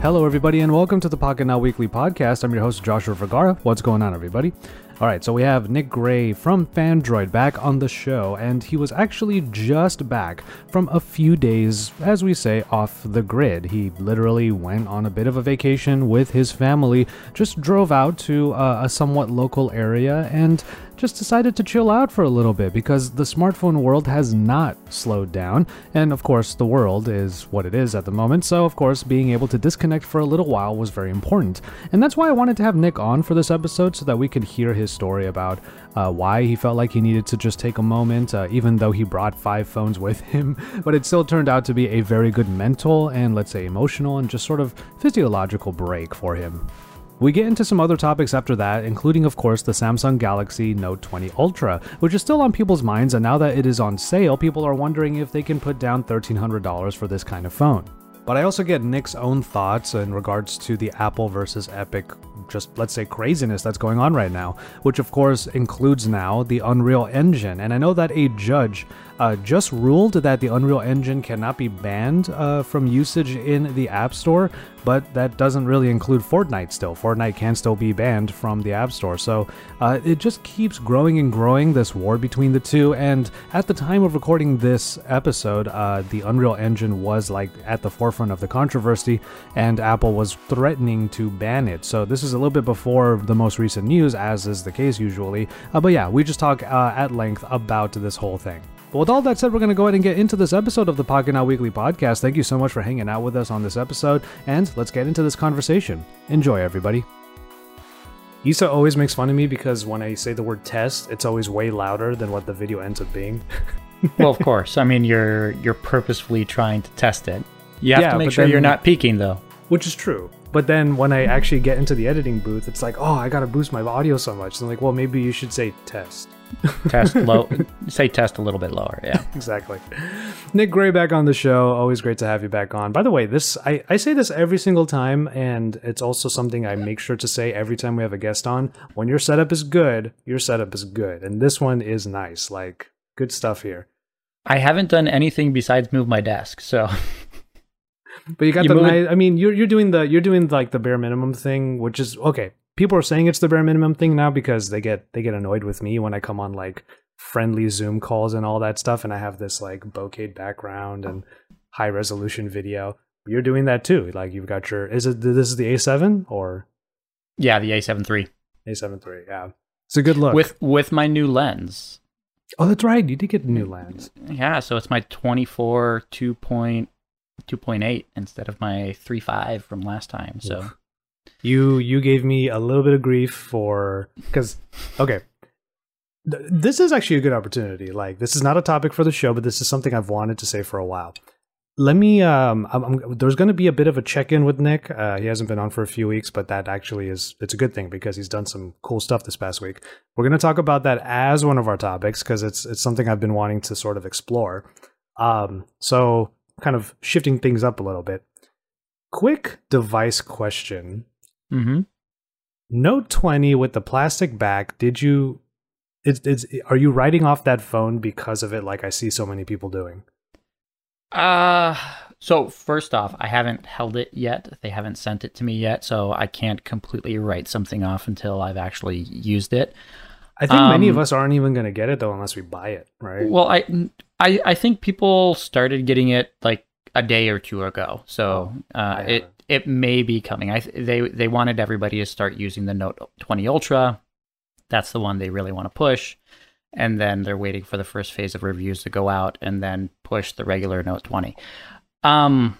Hello, everybody, and welcome to the Pocketnow Weekly podcast. I'm your host, Joshua Vergara. What's going on, everybody? All right, so we have Nick Gray from Phandroid back on the show, and he was actually just back from a few days, as we say, off the grid. He literally went on a bit of a vacation with his family, just drove out to uh, a somewhat local area, and just decided to chill out for a little bit because the smartphone world has not slowed down. And of course, the world is what it is at the moment. So, of course, being able to disconnect for a little while was very important. And that's why I wanted to have Nick on for this episode so that we could hear his story about uh, why he felt like he needed to just take a moment, uh, even though he brought five phones with him. But it still turned out to be a very good mental and, let's say, emotional and just sort of physiological break for him. We get into some other topics after that, including, of course, the Samsung Galaxy Note 20 Ultra, which is still on people's minds, and now that it is on sale, people are wondering if they can put down $1,300 for this kind of phone. But I also get Nick's own thoughts in regards to the Apple versus Epic, just let's say craziness that's going on right now, which of course includes now the Unreal Engine. And I know that a judge uh, just ruled that the Unreal Engine cannot be banned uh, from usage in the App Store, but that doesn't really include Fortnite still. Fortnite can still be banned from the App Store. So uh, it just keeps growing and growing, this war between the two. And at the time of recording this episode, uh, the Unreal Engine was like at the forefront of the controversy, and Apple was threatening to ban it. So this is a little bit before the most recent news, as is the case usually. Uh, but yeah, we just talk uh, at length about this whole thing. But with all that said, we're going to go ahead and get into this episode of the Pocketnow Weekly podcast. Thank you so much for hanging out with us on this episode, and let's get into this conversation. Enjoy, everybody. Issa always makes fun of me because when I say the word test, it's always way louder than what the video ends up being. well, of course. I mean, you're you're purposefully trying to test it. You have Yeah, to make sure then- you're not peaking, though. Which is true. But then when I actually get into the editing booth, it's like, oh, I gotta boost my audio so much. And I'm like, well, maybe you should say test. Test low. say test a little bit lower. Yeah. exactly. Nick Gray back on the show. Always great to have you back on. By the way, this I, I say this every single time, and it's also something I make sure to say every time we have a guest on. When your setup is good, your setup is good. And this one is nice. Like good stuff here. I haven't done anything besides move my desk, so But you got You the nice I mean you're you're doing the you're doing like the bare minimum thing, which is okay. People are saying it's the bare minimum thing now because they get they get annoyed with me when I come on like friendly Zoom calls and all that stuff and I have this like bokeh background and high resolution video. You're doing that too. Like you've got your is it this is the A7 or yeah, the A7 III A7 III? Yeah. It's a good look. with with my new lens. Oh, that's right. You did get a new lens. Yeah, so it's my 24 2.2.8 instead of my 3.5 from last time. So. You you gave me a little bit of grief for because okay, Th- this is actually a good opportunity. Like this is not a topic for the show, but this is something I've wanted to say for a while. Let me. Um, I'm, I'm- there's going to be a bit of a check in with Nick. Uh, he hasn't been on for a few weeks, but that actually is it's a good thing because he's done some cool stuff this past week. We're going to talk about that as one of our topics because it's it's something I've been wanting to sort of explore. Um, so kind of shifting things up a little bit. Quick device question. Hmm Note 20 with the plastic back, did you it's, it's are you writing off that phone because of it like I see so many people doing? Uh so first off, I haven't held it yet. They haven't sent it to me yet, so I can't completely write something off until I've actually used it. I think many of Um, us aren't even going to get it though unless we buy it, right? Well, I, I I think people started getting it like a day or two ago, so uh, it haven't. It may be coming. I they they wanted everybody to start using the Note 20 Ultra. That's the one they really want to push, and then they're waiting for the first phase of reviews to go out, and then push the regular Note 20. Um,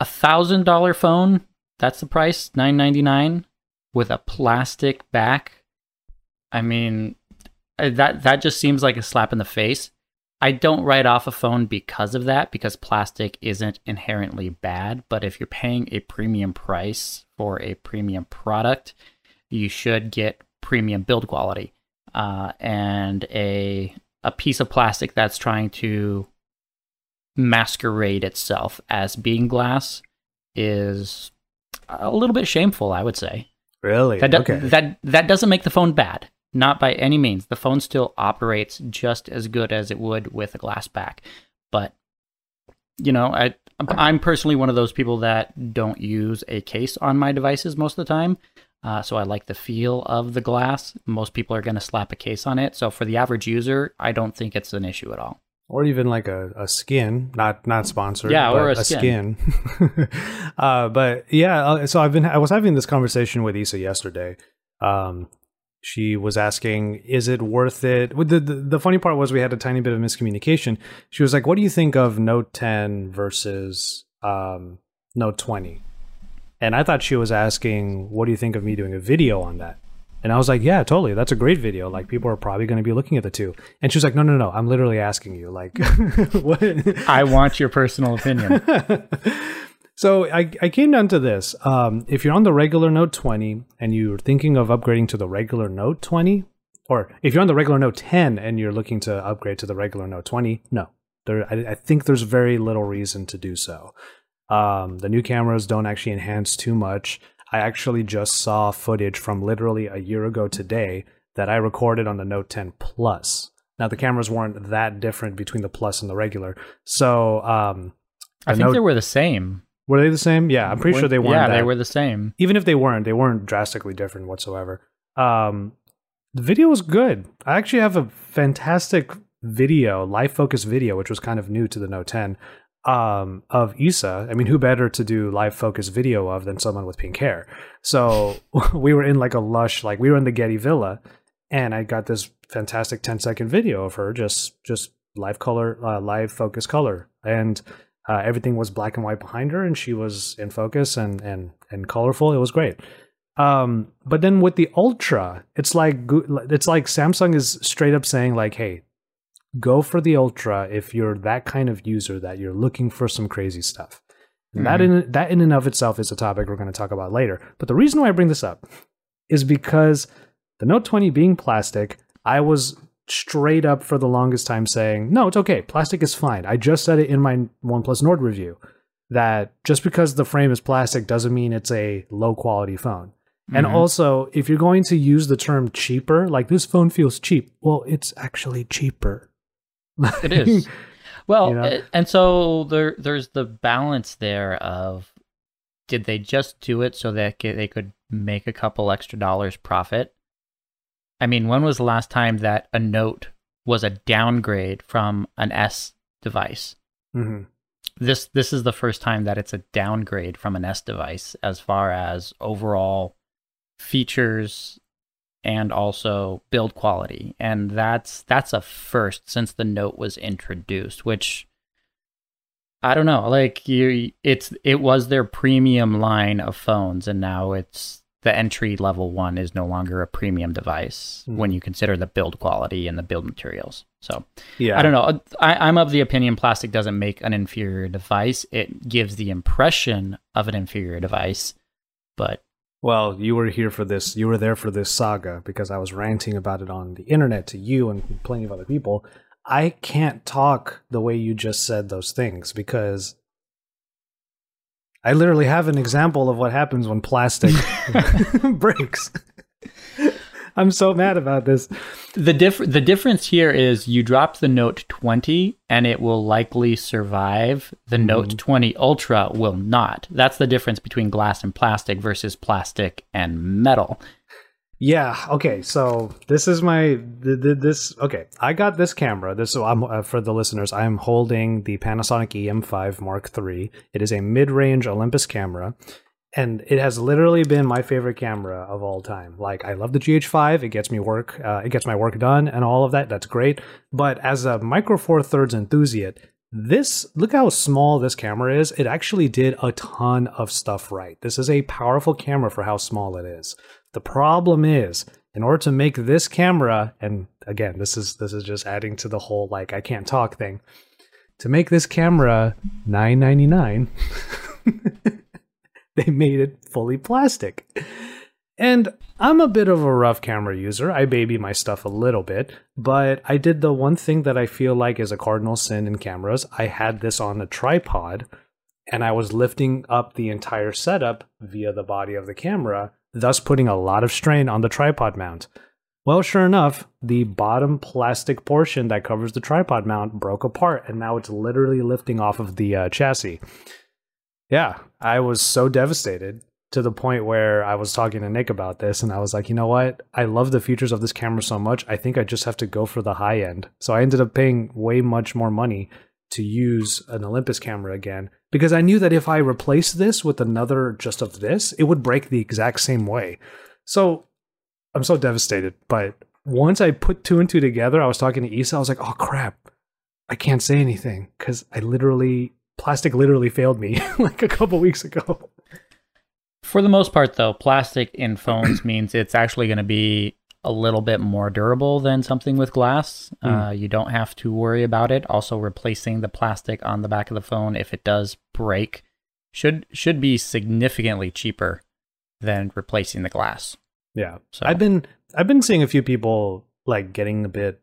a thousand dollar phone. That's the price, nine ninety nine, with a plastic back. I mean, uh, that that just seems like a slap in the face. I don't write off a phone because of that, because plastic isn't inherently bad. But if you're paying a premium price for a premium product, you should get premium build quality. Uh, and a a piece of plastic that's trying to masquerade itself as being glass is a little bit shameful, I would say. really? That do- okay. that that doesn't make the phone bad. Not by any means. The phone still operates just as good as it would with a glass back. But you know, I I'm personally one of those people that don't use a case on my devices most of the time. Uh, so I like the feel of the glass. Most people are going to slap a case on it. So for the average user, I don't think it's an issue at all. Or even like a, a skin, not not sponsored. Yeah, or but a skin. skin. uh, but yeah, uh, so I've been I was having this conversation with Isa yesterday. Um, she was asking, "Is it worth it?" The, the the funny part was we had a tiny bit of miscommunication. She was like, "What do you think of Note 10 versus um, Note 20?" And I thought she was asking, "What do you think of me doing a video on that?" And I was like, "Yeah, totally. That's a great video. Like people are probably going to be looking at the two. And she was like, "No, no, no. I'm literally asking you. Like, what?" I want your personal opinion. So I, I came down to this. Um, if you're on the regular Note 20 and you're thinking of upgrading to the regular Note 20, or if you're on the regular Note 10 and you're looking to upgrade to the regular Note 20, no, there. I, I think there's very little reason to do so. Um, the new cameras don't actually enhance too much. I actually just saw footage from literally a year ago today that I recorded on the Note 10 Plus. Now the cameras weren't that different between the Plus and the regular, so um, I think Note- they were the same. Were they the same? Yeah, I'm pretty sure they weren't. Yeah, they were the same. even if they weren't, they weren't drastically different whatsoever. Um, the video was good. I actually have a fantastic video, live focus video, which was kind of new to the Note 10, um, of Issa. I mean, who better to do live focus video of than someone with pink hair? So we were in like a lush, like we were in the Getty Villa, and I got this fantastic 10 second video of her just just live color, uh, live focus color, and uh, everything was black and white behind her, and she was in focus and and and colorful. It was great. Um, but then with the Ultra, it's like it's like Samsung is straight up saying like, "Hey, go for the Ultra if you're that kind of user that you're looking for some crazy stuff." And That in that in and of itself is a topic we're going to talk about later. But the reason why I bring this up is because the Note 20 being plastic, I was straight up for the longest time saying, no, it's okay. Plastic is fine. I just said it in my OnePlus Nord review that just because the frame is plastic doesn't mean it's a low quality phone. And Mhm. also, if you're going to use the term cheaper, like this phone feels cheap, well, it's actually cheaper. It is. Well, You know? and so there, there's the balance there of did they just do it so that they could make a couple extra dollars profit? I mean, when was the last time that a Note was a downgrade from an S device? hmm This this is the first time that it's a downgrade from an S device as far as overall features and also build quality and that's that's a first since the note was introduced which i don't know like you it's it was their premium line of phones and now it's the entry level one is no longer a premium device Mhm. when you consider the build quality and the build materials so Yeah. I don't know. I, I'm of the opinion plastic doesn't make an inferior device. It gives the impression of an inferior device, but Well, you were here for this. You were there for this saga because I was ranting about it on the internet to you and plenty of other people. I can't talk the way you just said those things because I literally have an example of what happens when plastic breaks. I'm so mad about this. the diff- the difference here is you drop the Note 20 and it will likely survive. The mm-hmm. Note 20 Ultra will not. That's the difference between glass and plastic versus plastic and metal. Yeah. Okay. So this is my th- th- this. Okay, I got this camera. This so I'm uh, for the listeners. I am holding the Panasonic EM5 Mark III. It is a mid-range Olympus camera, and it has literally been my favorite camera of all time. Like I love the GH5. It gets me work. Uh, it gets my work done and all of that. That's great. But as a Micro Four Thirds enthusiast. This look how small this camera is. It actually did a ton of stuff right. This is a powerful camera for how small it is. The problem is, in order to make this camera, and again, this is this is just adding to the whole like I can't talk thing. To make this camera nine ninety nine, they made it fully plastic. And I'm a bit of a rough camera user. I baby my stuff a little bit, but I did the one thing that I feel like is a cardinal sin in cameras. I had this on a tripod and I was lifting up the entire setup via the body of the camera, thus putting a lot of strain on the tripod mount. Well, sure enough, the bottom plastic portion that covers the tripod mount broke apart, and now it's literally lifting off of the uh, chassis. Yeah, I was so devastated to the point where I was talking to Nick about this, and I was like, you know what? I love the features of this camera so much. I think I just have to go for the high end. So I ended up paying way much more money to use an Olympus camera again because I knew that if I replaced this with another just of this, it would break the exact same way. So I'm so devastated. But once I put two and two together, I was talking to Isa. I was like, oh crap, I can't say anything because I literally plastic literally failed me like a couple weeks ago. For the most part, though, plastic in phones means it's actually going to be a little bit more durable than something with glass. Mm. Uh, you don't have to worry about it. Also, replacing the plastic on the back of the phone if it does break should should be significantly cheaper than replacing the glass. Yeah. So I've been I've been seeing a few people like getting a bit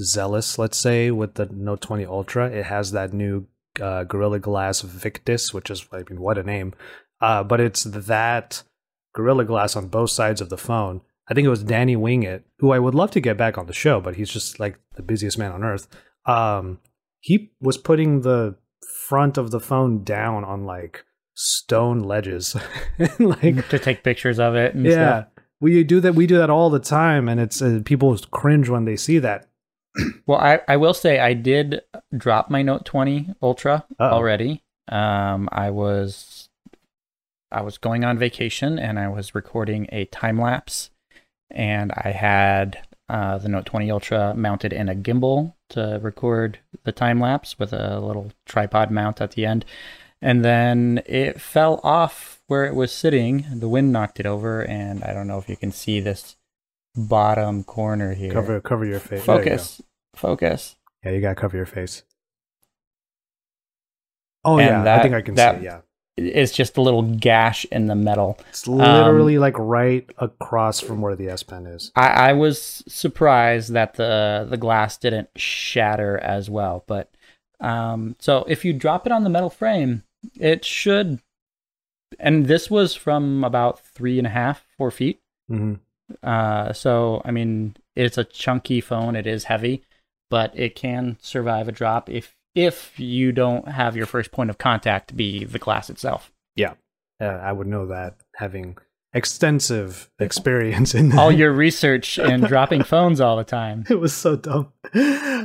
zealous, let's say, with the Note 20 Ultra. It has that new uh, Gorilla Glass Victus, which is I mean, what a name. Uh, but it's that Gorilla Glass on both sides of the phone. I think it was Danny Winget, who I would love to get back on the show, but he's just like the busiest man on earth. Um, he was putting the front of the phone down on like stone ledges, like to take pictures of it. yeah, stuff. we do that. We do that all the time, and it's uh, people cringe when they see that. well, I, I will say I did drop my Note 20 Ultra Uh-oh. already. Um, I was I was going on vacation and I was recording a time lapse, and I had uh, the Note 20 Ultra mounted in a gimbal to record the time lapse with a little tripod mount at the end, and then it fell off where it was sitting. The wind knocked it over, and I don't know if you can see this bottom corner here. Cover cover your face. Focus. You Focus. Yeah, you gotta cover your face. Oh and yeah, that, I think I can see. It, yeah, it's just a little gash in the metal. It's literally um, like right across from where the S Pen is. I, I, was surprised that the the glass didn't shatter as well. But um, so if you drop it on the metal frame, it should. And this was from about three and a half, four feet. Mm-hmm. Uh, so I mean, it's a chunky phone. It is heavy, but it can survive a drop if if you don't have your first point of contact be the glass itself. Yeah, uh, I would know that having extensive experience in all your research and dropping phones all the time. It was so dumb.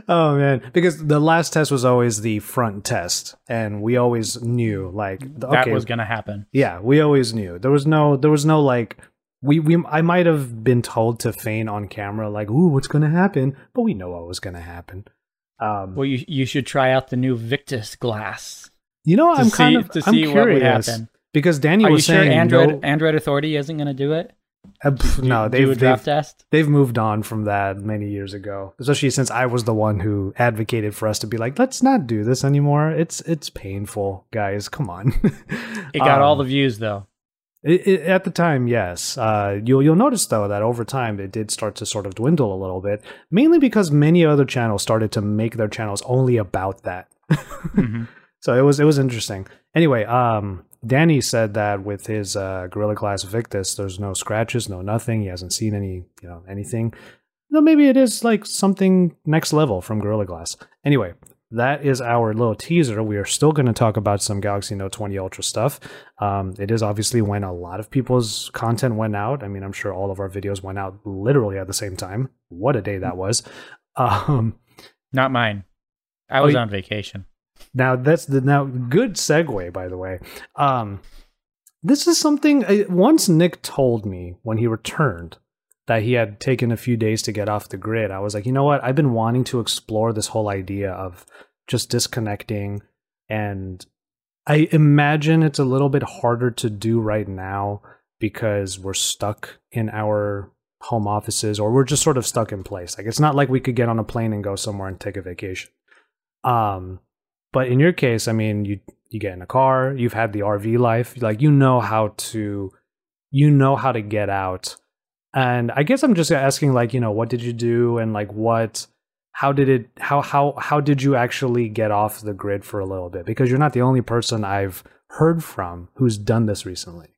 Oh man, because the last test was always the front test, and we always knew like okay, that was going to happen. Yeah, we always knew. There was no there was no like we we I might have been told to feign on camera like, "Ooh, what's going to happen?" But we know what was going to happen. Um, well, you you should try out the new Victus glass. You know, I'm see, kind of to I'm see curious what would happen. because Danny Are was saying sure Android no, Android Authority isn't going to do it. Uh, pff, no, they've they've, test? they've moved on from that many years ago. Especially since I was the one who advocated for us to be like, let's not do this anymore. It's it's painful, guys. Come on. it got um, all the views though. It, it, at the time, yes. Uh, you'll you'll notice though that over time it did start to sort of dwindle a little bit, mainly because many other channels started to make their channels only about that. mm-hmm. So it was it was interesting. Anyway, um, Danny said that with his uh, Gorilla Glass Victus, there's no scratches, no nothing. He hasn't seen any, you know, anything. No, maybe it is like something next level from Gorilla Glass. Anyway, that is our little teaser. We are still going to talk about some Galaxy Note 20 Ultra stuff. Um, it is obviously when a lot of people's content went out. I mean, I'm sure all of our videos went out literally at the same time. What a day that was. Um, Not mine. I oh, was oh, on vacation. Now that's the now good segue, by the way. Um, this is something uh, once Nick told me when he returned that he had taken a few days to get off the grid, I was like, you know what? I've been wanting to explore this whole idea of just disconnecting. And I imagine it's a little bit harder to do right now because we're stuck in our home offices or we're just sort of stuck in place. Like it's not like we could get on a plane and go somewhere and take a vacation. Um, but in your case, I mean, you you get in a car, you've had the RV life, like you know how to you know how to get out and I guess I'm just asking, like, you know, what did you do, and like, what, how did it, how how how did you actually get off the grid for a little bit? Because you're not the only person I've heard from who's done this recently.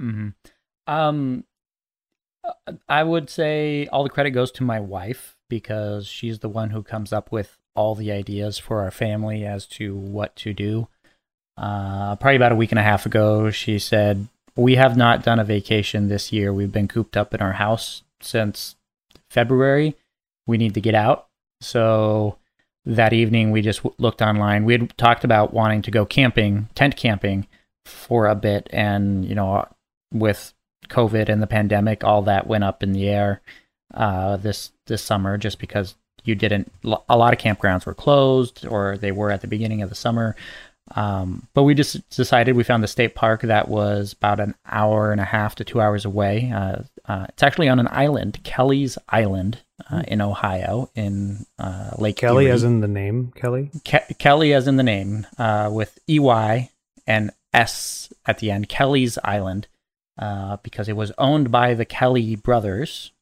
Mm-hmm. Um, I would say all the credit goes to my wife because she's the one who comes up with all the ideas for our family as to what to do. Uh, probably about a week and a half ago, she said, We have not done a vacation this year. We've been cooped up in our house since February. We need to get out. So that evening, we just looked online. We had talked about wanting to go camping, tent camping for a bit. And, you know, with COVID and the pandemic, all that went up in the air uh, this this summer just because you didn't. A lot of campgrounds were closed, or they were at the beginning of the summer. Um, but we just decided we found the state park that was about an hour and a half to two hours away. Uh, uh, it's actually on an island, Kelleys Island, uh, in Ohio, in uh, Lake Kelly, Erie. as in the name Kelly. Ke- Kelly, as in the name, uh, with E Y and S at the end. Kelleys Island, uh, because it was owned by the Kelly brothers.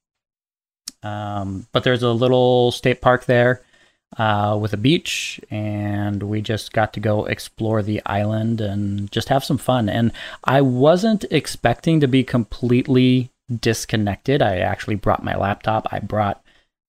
Um, but there's a little state park there uh, with a beach, and we just got to go explore the island and just have some fun. And I wasn't expecting to be completely disconnected. I actually brought my laptop. I brought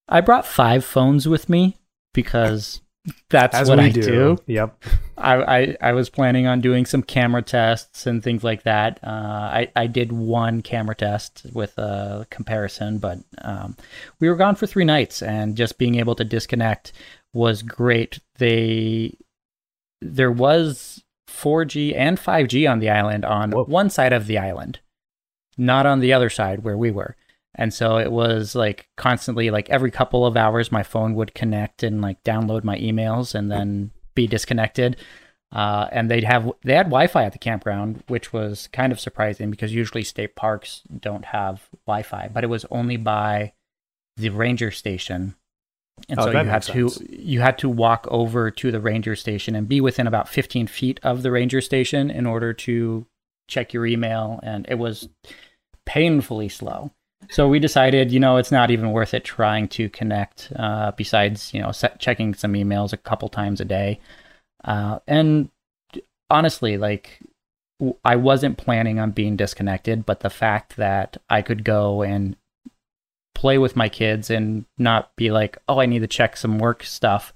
I brought five phones with me because that's As what I do. do. Yep. I, I, I was planning on doing some camera tests and things like that. Uh, I I did one camera test with a comparison, but um, we were gone for three nights, and just being able to disconnect was great. They there was 4G and 5G on the island on Whoa. one side of the island, not on the other side where we were. And so it was like constantly, like every couple of hours, my phone would connect and like download my emails and then be disconnected. Uh, and they'd have they had Wi-Fi at the campground, which was kind of surprising because usually state parks don't have Wi-Fi, but it was only by the ranger station, and oh, so you had to you had to walk over to the ranger station and be within about 15 feet of the ranger station in order to check your email, and it was painfully slow. So we decided, you know, it's not even worth it trying to connect. Uh, besides, you know, set, checking some emails a couple times a day, uh, and honestly, like I wasn't planning on being disconnected, but the fact that I could go and play with my kids and not be like, oh, I need to check some work stuff,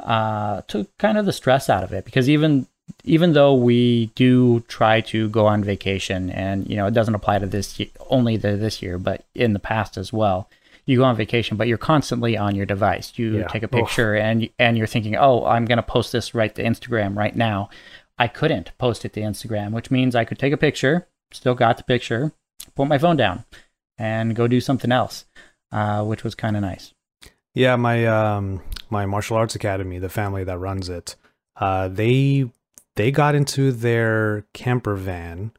uh, took kind of the stress out of it. Because even even though we do try to go on vacation, and you know it doesn't apply to this only to this year, but in the past as well, you go on vacation, but you're constantly on your device. You yeah. take a picture, Oof. and and you're thinking, oh, I'm gonna post this right to Instagram right now. I couldn't post it to Instagram, which means I could take a picture, still got the picture, put my phone down, and go do something else, uh, which was kind of nice. Yeah, my um, my martial arts academy, the family that runs it, uh, they they got into their camper van,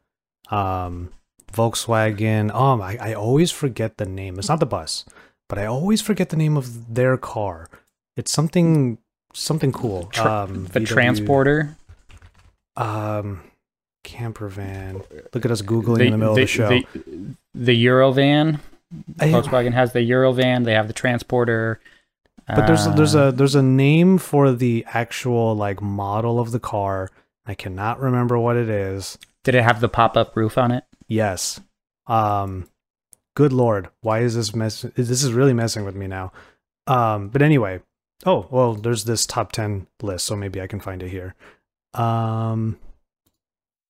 um, Volkswagen. Um, I, I always forget the name. It's not the bus, but I always forget the name of their car. It's something something cool. Um, the VW, transporter. Um, camper van. Look at us googling the, in the middle the, of the show. The, the Eurovan. Volkswagen has the Eurovan. They have the transporter. But there's there's a uh, there's a name for the actual like model of the car I cannot remember what it is. Did it have the pop up roof on it? Yes. Um, good lord, why is this mess? This is really messing with me now. Um, but anyway, oh well, there's this top ten list, so maybe I can find it here. Um,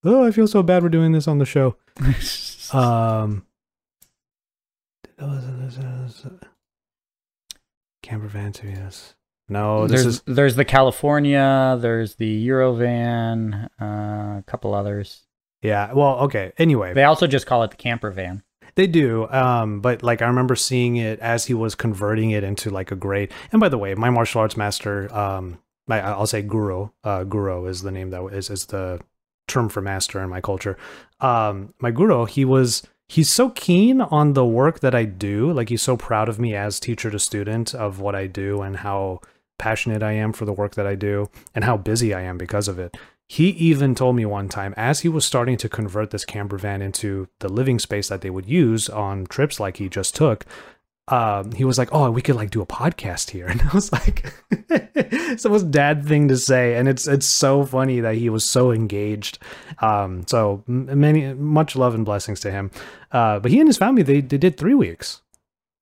oh, I feel so bad we're doing this on the show. um, camper van, yes. No, there's is... there's the California, there's the Eurovan, uh, a couple others. Yeah. Well, okay. Anyway, they also just call it the camper van. They do, um, but like I remember seeing it as he was converting it into like a grade. And by the way, my martial arts master, um, my, I'll say guru, uh, guru is the name that is is the term for master in my culture. Um, my guru, he was he's so keen on the work that I do. Like he's so proud of me as teacher to student of what I do and how passionate I am for the work that I do and how busy I am because of it. He even told me one time, as he was starting to convert this camper van into the living space that they would use on trips like he just took, um, he was like, "Oh, we could like do a podcast here," and I was like, "It's the most dad thing to say," and it's it's so funny that he was so engaged. Um, so many much love and blessings to him. Uh, but he and his family they they did three weeks.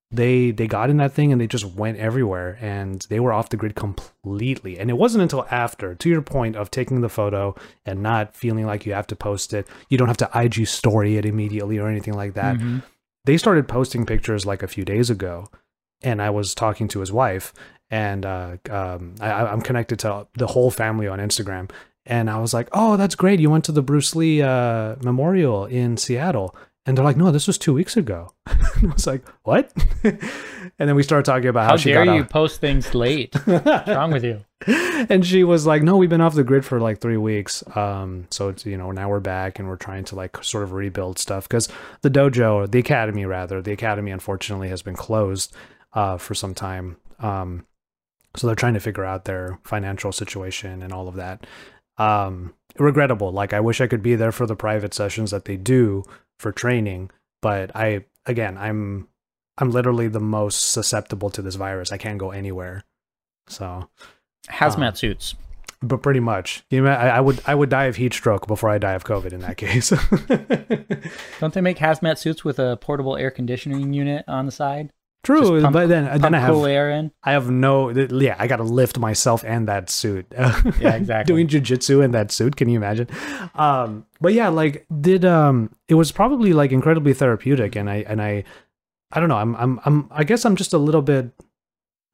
They they got in that thing and they just went everywhere and they were off the grid completely. And it wasn't until after, to your point of taking the photo and not feeling like you have to post it, you don't have to IG story it immediately or anything like that. Mm-hmm. They started posting pictures like a few days ago, and I was talking to his wife, and uh, um, I, I'm connected to the whole family on Instagram. And I was like, "Oh, that's great! You went to the Bruce Lee uh, memorial in Seattle." And they're like, "No, this was two weeks ago." and I was like, "What?" and then we started talking about how, How she dare got you out. post things late? What's wrong with you? and she was like, "No, we've been off the grid for like three weeks. Um, so it's you know now we're back and we're trying to like sort of rebuild stuff because the dojo, the academy rather, the academy unfortunately has been closed uh, for some time. Um, so they're trying to figure out their financial situation and all of that. Um, regrettable. Like I wish I could be there for the private sessions that they do for training, but I again, I'm I'm literally the most susceptible to this virus. I can't go anywhere. So Hazmat Um, suits. but pretty much, you know, I, I would I would die of heat stroke before I die of COVID in that case. Don't they make hazmat suits with a portable air conditioning unit on the side? True, pump- but then then I have cool air in. I have no yeah I got to lift myself and that suit. Yeah, exactly. Doing jujitsu in that suit, can you imagine? Um, but yeah, like did um, it was probably like incredibly therapeutic, and I and I I don't know. I'm I'm I'm I guess I'm just a little bit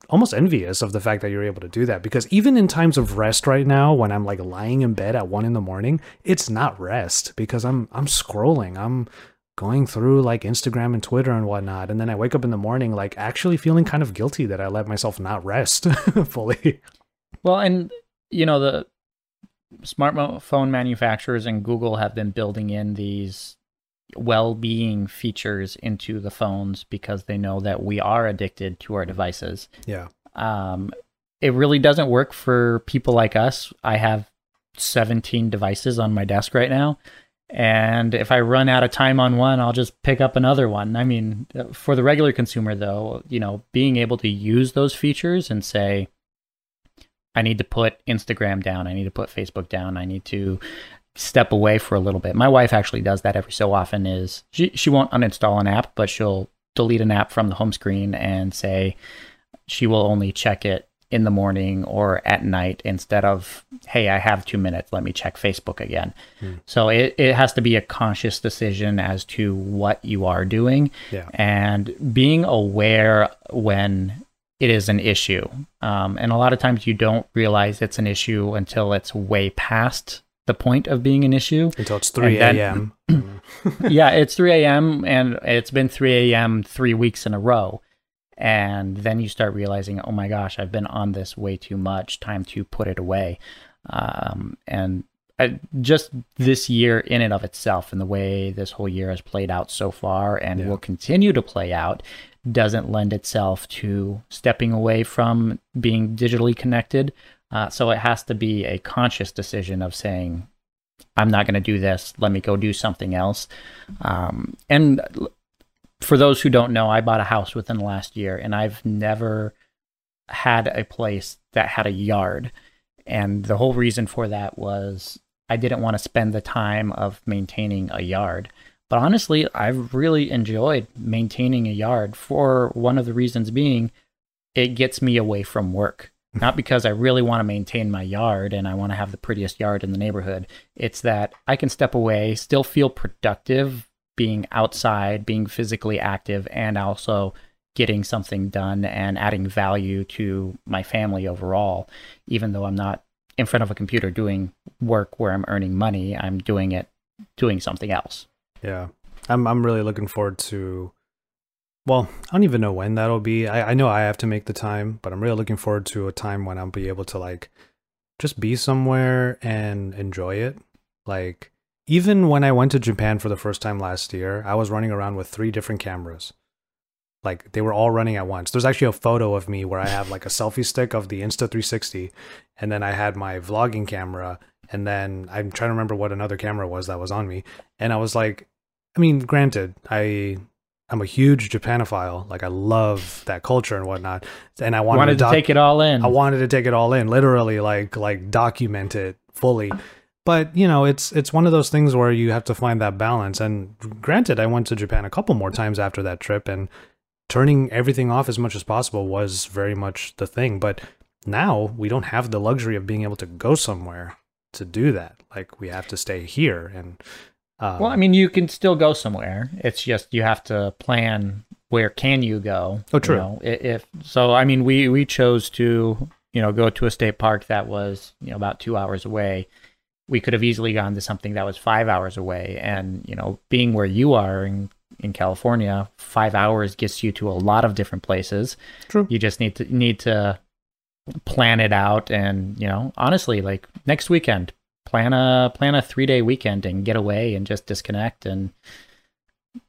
almost envious of the fact that you're able to do that because even in times of rest right now when i'm like lying in bed at one in the morning it's not rest because i'm i'm scrolling i'm going through like instagram and twitter and whatnot and then i wake up in the morning like actually feeling kind of guilty that i let myself not rest fully Well, and you know the smartphone manufacturers and Google have been building in these well-being features into the phones because they know that we are addicted to our devices. yeah Um, it really doesn't work for people like us. I have 17 devices on my desk right now. And if I run out of time on one, I'll just pick up another one. I mean, for the regular consumer, though, you know, being able to use those features and say, I need to put Instagram down, I need to put Facebook down, I need to step away for a little bit. My wife actually does that every so often is she she won't uninstall an app, but she'll delete an app from the home screen and say she will only check it in the morning or at night instead of hey i have two minutes let me check facebook again Hmm. so it, it has to be a conscious decision as to what you are doing yeah and being aware when it is an issue um, and a lot of times you don't realize it's an issue until it's way past the point of being an issue until it's 3 a.m yeah, it's 3 a.m. and it's been 3 a.m. three weeks in a row. And then you start realizing, oh my gosh, I've been on this way too much. Time to put it away. Um, and I, just this year, in and of itself, and the way this whole year has played out so far and Yeah. will continue to play out, doesn't lend itself to stepping away from being digitally connected. Uh, so it has to be a conscious decision of saying, I'm not going to do this. Let me go do something else. Um, and for those who don't know, I bought a house within the last year, and I've never had a place that had a yard. And the whole reason for that was I didn't want to spend the time of maintaining a yard. But honestly, I've really enjoyed maintaining a yard for one of the reasons being it gets me away from work. Mm-hmm. Not because I really want to maintain my yard and I want to have the prettiest yard in the neighborhood. It's that I can step away, still feel productive being outside, being physically active, and also getting something done and adding value to my family overall. Even though I'm not in front of a computer doing work where I'm earning money, I'm doing it doing something else. Yeah, I'm I'm really looking forward to. Well, I don't even know when that'll be. I, I know I have to make the time, but I'm really looking forward to a time when I'll be able to like just be somewhere and enjoy it. Like even when I went to Japan for the first time last year, I was running around with three different cameras. Like they were all running at once. There's actually a photo of me where I have like a selfie stick of the Insta 360, and then I had my vlogging camera, and then I'm trying to remember what another camera was that was on me, and I was like, I mean, granted, I I'm a huge Japanophile. Like I love that culture and whatnot. And I wanted, Wanted to, to take it all in. I wanted to take it all in, literally, like like document it fully. But you know, it's it's one of those things where you have to find that balance. And granted, I went to Japan a couple more times after that trip, and turning everything off as much as possible was very much the thing. But now we don't have the luxury of being able to go somewhere to do that. Like we have to stay here, and um, well, I mean, you can still go somewhere. It's just you have to plan where can you go. Oh, true. You know, if so, I mean, we we chose to you know go to a state park that was you know about two hours away. We could have easily gone to something that was five hours away, and you know, being where you are in in California, five hours gets you to a lot of different places. True. You just need to need to plan it out, and you know, honestly, like next weekend, plan a plan a three day weekend and get away and just disconnect and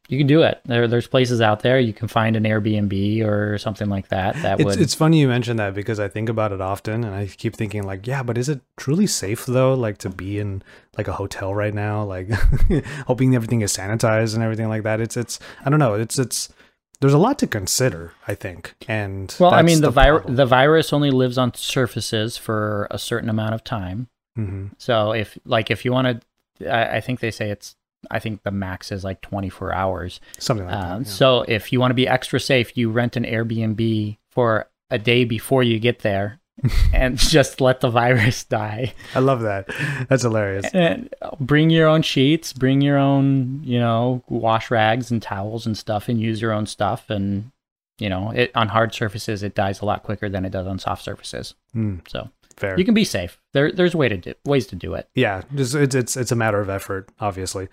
you can do it. There, there's places out there you can find an Airbnb or something like that. That it's would it's funny you mention that because I think about it often, and I keep thinking like, yeah, but is it truly safe though? Like to be in like a hotel right now, like hoping everything is sanitized and everything like that. It's it's I don't know. It's it's there's a lot to consider. I think, and well, I mean the, virus the virus only lives on surfaces for a certain amount of time. Mhm. So if like if you want to, I, I think they say it's I think the max is like 24 hours. something like Um, that. yeah. So if you want to be extra safe, you rent an Airbnb for a day before you get there, and just let the virus die. I love that. That's hilarious. And bring your own sheets, bring your own, you know, wash rags and towels and stuff, and use your own stuff. And you know, it on hard surfaces, it dies a lot quicker than it does on soft surfaces. Mm, So fair. you can be safe. There, there's way to do ways to do it. yeah just it's it's it's a matter of effort obviously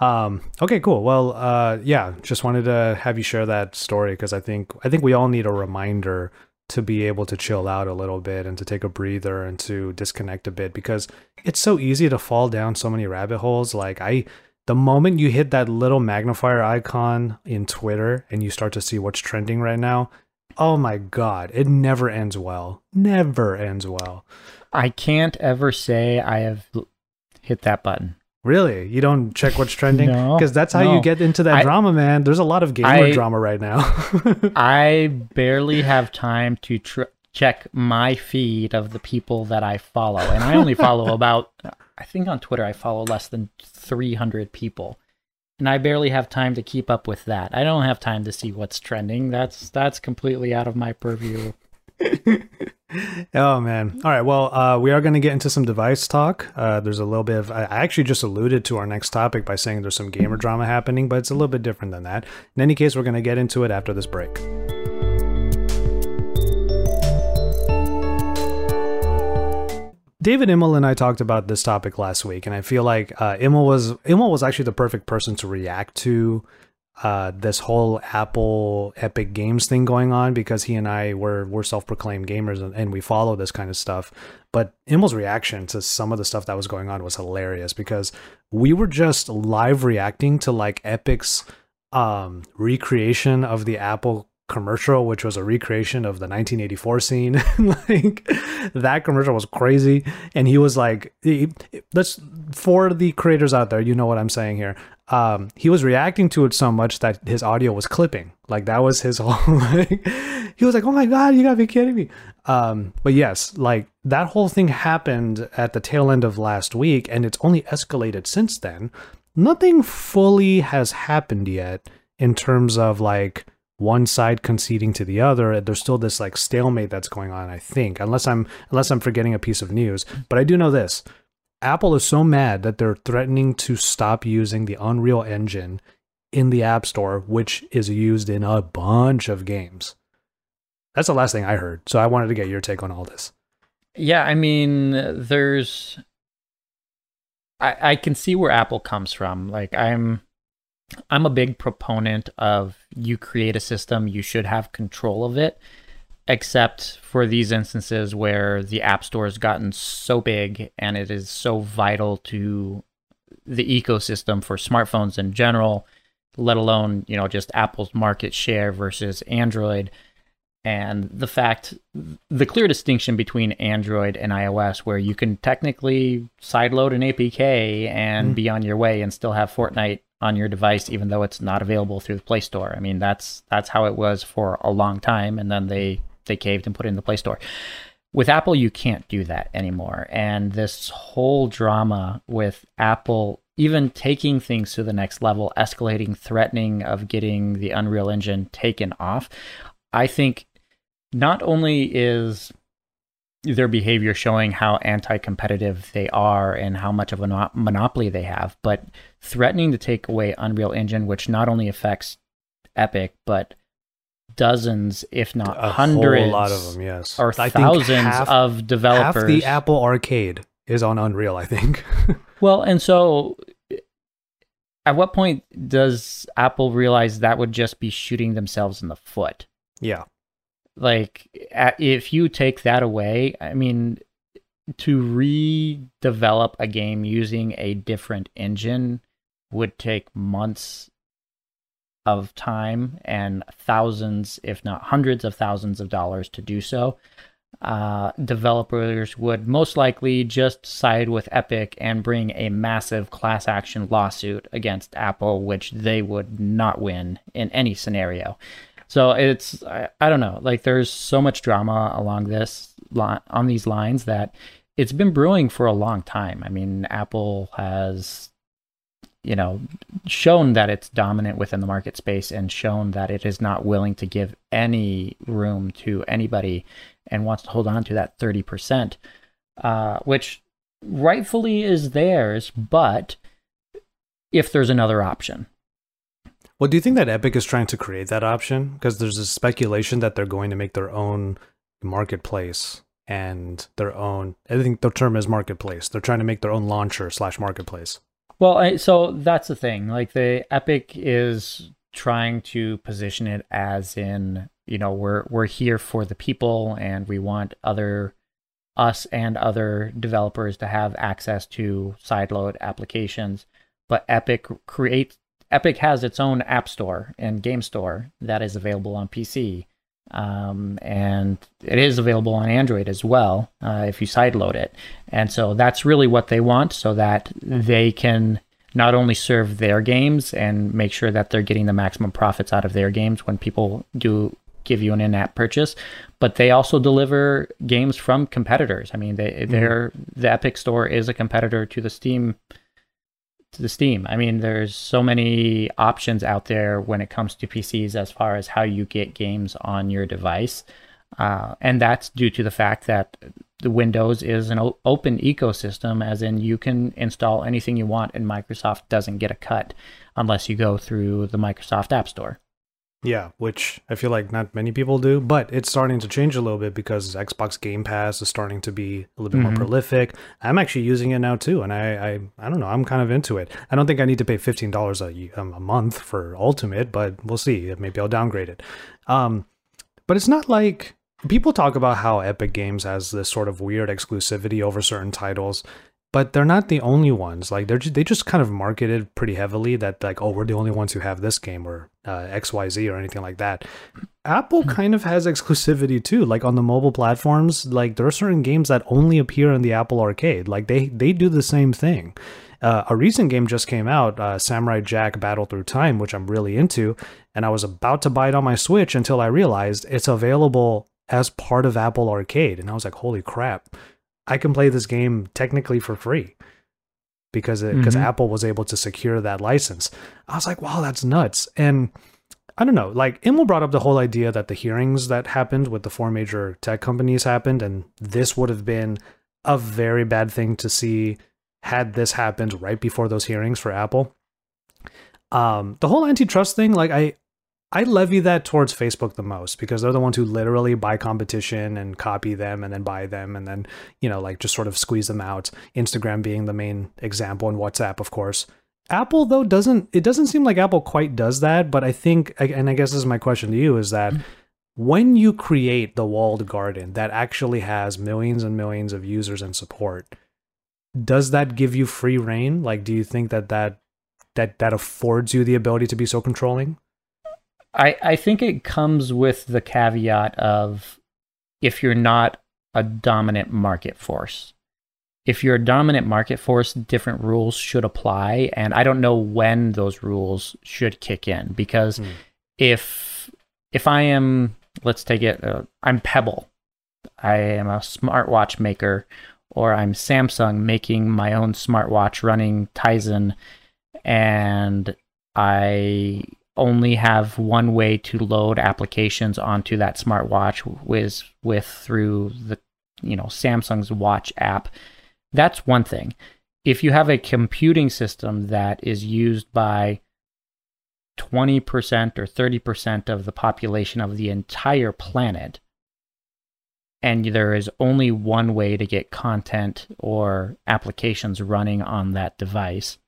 um okay cool. Well uh yeah just wanted to have you share that story because i think i think we all need a reminder to be able to chill out a little bit and to take a breather and to disconnect a bit because it's so easy to fall down so many rabbit holes. Like i the moment you hit that little magnifier icon in twitter and you start to see what's trending right now oh my god it never ends well. Never ends well. I can't ever say I have hit that button. Really? You don't check what's trending? No, Because that's how no. you get into that I- drama, man. There's a lot of gamer I- drama right now. I barely have time to tr- check my feed of the people that I follow, and I only follow about. I think on Twitter I follow less than 300 people, and I barely have time to keep up with that. I don't have time to see what's trending. That's that's completely out of my purview. oh man. All right. Well, uh, we are going to get into some device talk. Uh, there's a little bit of. I actually just alluded to our next topic by saying there's some gamer drama happening, but it's a little bit different than that. In any case, we're going to get into it after this break. David Imel and I talked about this topic last week, and I feel like uh, Imel was Imel was actually the perfect person to react to uh, this whole Apple Epic Games thing going on because he and I were were self proclaimed gamers and, and we follow this kind of stuff. But Imel's reaction to some of the stuff that was going on was hilarious because we were just live reacting to like Epic's um, recreation of the Apple commercial, which was a recreation of the 1984 scene. like that commercial was crazy, and he was like, "Let's for the creators out there, you know what I'm saying here." Um, he was reacting to it so much that his audio was clipping. Like that was his whole. Like, he was like, "Oh my god, you gotta be kidding me!" Um, but yes, like that whole thing happened at the tail end of last week, and it's only escalated since then. Nothing fully has happened yet in terms of like one side conceding to the other there's still this like stalemate that's going on i think unless i'm unless i'm forgetting a piece of news but i do know this apple is so mad that they're threatening to stop using the unreal engine in the app store which is used in a bunch of games that's the last thing i heard so i wanted to get your take on all this Yeah, I mean, there's. I I can see where Apple comes from. Like I'm, I'm a big proponent of you create a system, you should have control of it. Except for these instances where the App Store has gotten so big and it is so vital to the ecosystem for smartphones in general, let alone you know just Apple's market share versus Android and the fact the clear distinction between android and ios where you can technically sideload an apk and Mhm. be on your way and still have fortnite on your device, even though it's not available through the Play Store. I mean, that's that's how it was for a long time, and then they they caved and put it in the Play Store. With Apple, you can't do that anymore, and this whole drama with Apple even taking things to the next level, escalating, threatening of getting the Unreal Engine taken off, I think not only is their behavior showing how anti-competitive they are and how much of a monopoly they have, but threatening to take away Unreal Engine, which not only affects Epic but dozens, if not a hundreds, whole lot of them, yes, or I thousands half- of developers. Half the Apple Arcade is on Unreal, I think. Well, and so at what point does Apple realize that would just be shooting themselves in the foot? yeah, Like, if you take that away, I mean, to redevelop a game using a different engine would take months of time and thousands, if not hundreds of thousands of dollars to do so. Uh, developers would most likely just side with Epic and bring a massive class action lawsuit against Apple, which they would not win in any scenario. So it's I, I don't know, like there's so much drama along this on these lines that it's been brewing for a long time. I mean, Apple has you know shown that it's dominant within the market space and shown that it is not willing to give any room to anybody and wants to hold on to that 30%, uh, which rightfully is theirs, but if there's another option. Well, do you think that Epic is trying to create that option? Because there's a speculation that they're going to make their own marketplace and their own. I think the term is marketplace. They're trying to make their own launcher slash marketplace. Well, I, so that's the thing. Like the Epic is trying to position it as in, you know, we're we're here for the people and we want other us and other developers to have access to sideload applications. But Epic creates Epic has its own app store and game store that is available on PC. Um, and it is available on Android as well uh, if you sideload it. And so that's really what they want so that they can not only serve their games and make sure that they're getting the maximum profits out of their games when people do give you an in-app purchase, but they also deliver games from competitors. I mean, they they're the Epic Store is a competitor to the Steam the Steam. I mean, there's so many options out there when it comes to PCs as far as how you get games on your device. Uh, and that's due to the fact that the Windows is an o- open ecosystem, as in you can install anything you want, and Microsoft doesn't get a cut unless you go through the Microsoft App Store. Yeah, which I feel like not many people do, but it's starting to change a little bit because Xbox Game Pass is starting to be a little bit more Mhm. prolific. I'm actually using it now too, and I, I, I don't know, I'm kind of into it. I don't think I need to pay fifteen dollars a um, a month for Ultimate, but we'll see. Maybe I'll downgrade it. Um, but it's not like people talk about how Epic Games has this sort of weird exclusivity over certain titles. But they're not the only ones. Like they're ju- they just kind of marketed pretty heavily that like oh we're the only ones who have this game or uh, X Y Z or anything like that. Apple kind of has exclusivity too. Like on the mobile platforms, like there are certain games that only appear in the Apple Arcade. Like they they do the same thing. Uh, a recent game just came out, uh, Samurai Jack Battle Through Time, which I'm really into, and I was about to buy it on my Switch until I realized it's available as part of Apple Arcade, and I was like, holy crap! I can play this game technically for free because because Mhm. Apple was able to secure that license. I was like, wow, that's nuts. And I don't know, like Imel brought up the whole idea that the hearings that happened with the four major tech companies happened, and this would have been a very bad thing to see had this happened right before those hearings for Apple. Um, the whole antitrust thing, like I, I levy that towards Facebook the most because they're the ones who literally buy competition and copy them and then buy them and then, you know, like just sort of squeeze them out. Instagram being the main example and WhatsApp, of course. Apple though doesn't it doesn't seem like Apple quite does that, but I think and I guess this is my question to you is that mm. when you create the walled garden that actually has millions and millions of users and support, does that give you free reign? Like do you think that that that that affords you the ability to be so controlling? I, I think it comes with the caveat of if you're not a dominant market force. if you're a dominant market force, different rules should apply. And I don't know when those rules should kick in because mm. if if I am, let's take it, uh, I'm Pebble, I am a smartwatch maker, or I'm Samsung making my own smartwatch running Tizen, and I only have one way to load applications onto that smartwatch with with through the you know Samsung's watch app that's one thing. If you have a computing system that is used by 20% or 30% of the population of the entire planet, and there is only one way to get content or applications running on that device,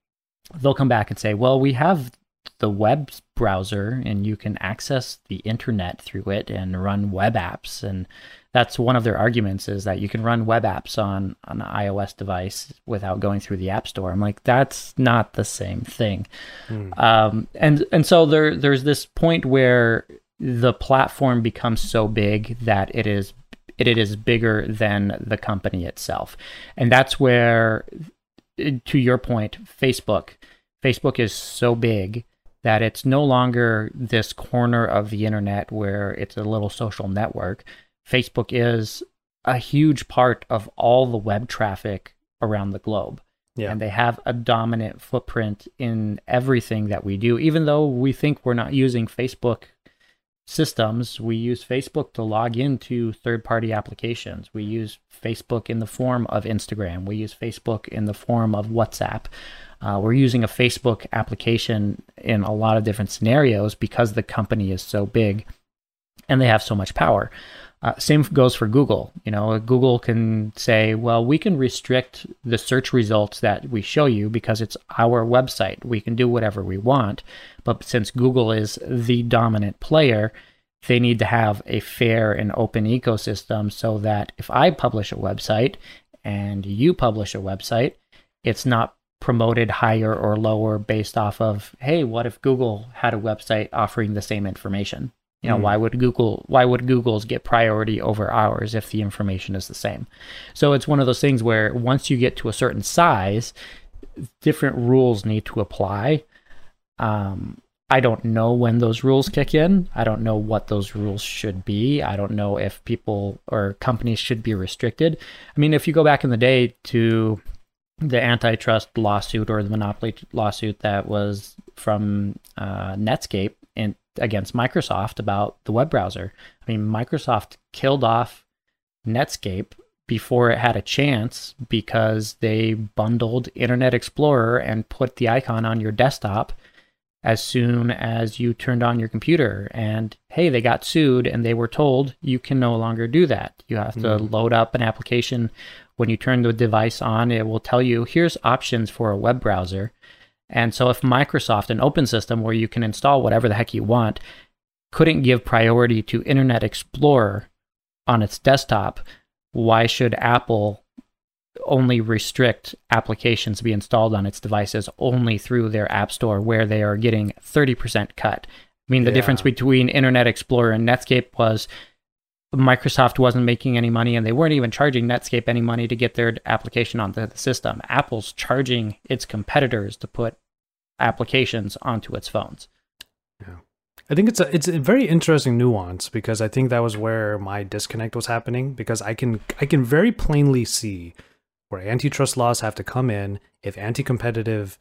they'll come back and say, well, we have the web browser and you can access the internet through it and run web apps and that's one of their arguments is that you can run web apps on, an iOS device without going through the App Store. I'm like, that's not the same thing. Mm. Um, and and so there there's this point where the platform becomes so big that it is it, it is bigger than the company itself, and that's where, to your point, Facebook Facebook is so big that it's no longer this corner of the internet where it's a little social network Facebook is a huge part of all the web traffic around the globe. Yeah. And they have a dominant footprint in everything that we do. Even though we think we're not using Facebook systems, we use Facebook to log into third party applications. We use Facebook in the form of Instagram. We use Facebook in the form of WhatsApp. Uh, we're using a Facebook application in a lot of different scenarios because the company is so big and they have so much power. Uh, same goes for Google. You know, Google can say, well, we can restrict the search results that we show you because it's our website. We can do whatever we want. But since Google is the dominant player, they need to have a fair and open ecosystem so that if I publish a website and you publish a website, it's not promoted higher or lower based off of, hey, what if Google had a website offering the same information? You know, mm. why would Google why would Google's get priority over ours if the information is the same? So it's one of those things where once you get to a certain size, different rules need to apply. Um, I don't know when those rules kick in. I don't know what those rules should be. I don't know if people or companies should be restricted. I mean, if you go back in the day to the antitrust lawsuit or the monopoly lawsuit that was from uh, Netscape against Microsoft about the web browser. I mean, Microsoft killed off Netscape before it had a chance because they bundled Internet Explorer and put the icon on your desktop as soon as you turned on your computer. And hey, they got sued and they were told you can no longer do that. You have to mm. load up an application. When you turn the device on, it will tell you here's options for a web browser. And so if Microsoft, an open system where you can install whatever the heck you want, couldn't give priority to Internet Explorer on its desktop, why should Apple only restrict applications to be installed on its devices only through their App Store where they are getting 30% cut? I mean, the yeah. difference between Internet Explorer and Netscape was Microsoft wasn't making any money and they weren't even charging Netscape any money to get their application onto the system. Apple's charging its competitors to put applications onto its phones. Yeah. I think it's a it's a very interesting nuance because I think that was where my disconnect was happening because I can I can very plainly see where antitrust laws have to come in if anti-competitive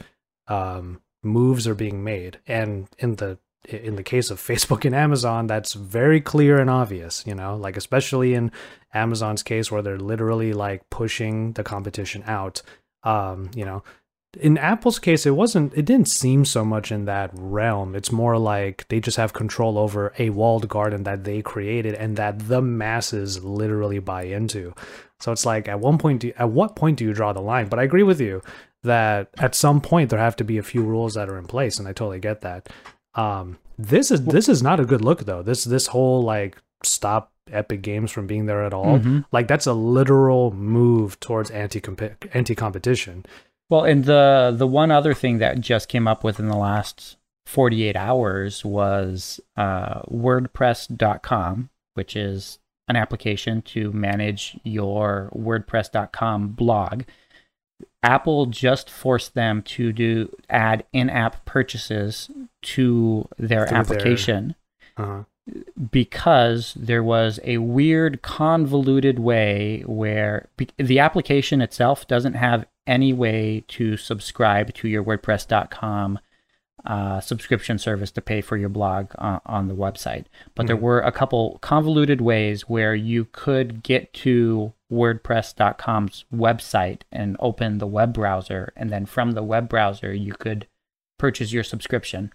um, moves are being made and in the in the case of Facebook and Amazon, that's very clear and obvious, you know, like especially in Amazon's case where they're literally like pushing the competition out. Um, you know, in Apple's case, it wasn't, it didn't seem so much in that realm. It's more like they just have control over a walled garden that they created and that the masses literally buy into. So it's like at one point, do, at what point do you draw the line? But I agree with you that at some point there have to be a few rules that are in place, and I totally get that. Um, this is this is not a good look though. This this whole like stop Epic Games from being there at all. Mm-hmm. Like that's a literal move towards anti anti competition. Well, and the the one other thing that just came up within the last 48 hours was uh, WordPress.com, which is an application to manage your WordPress.com blog. Apple just forced them to do add in-app purchases to their Through their- application Uh-huh. because there was a weird convoluted way where be- the application itself doesn't have any way to subscribe to your wordpress.com uh, subscription service to pay for your blog uh, on the website but there Mhm. were a couple convoluted ways where you could get to wordpress.com's website and open the web browser and then from the web browser you could purchase your subscription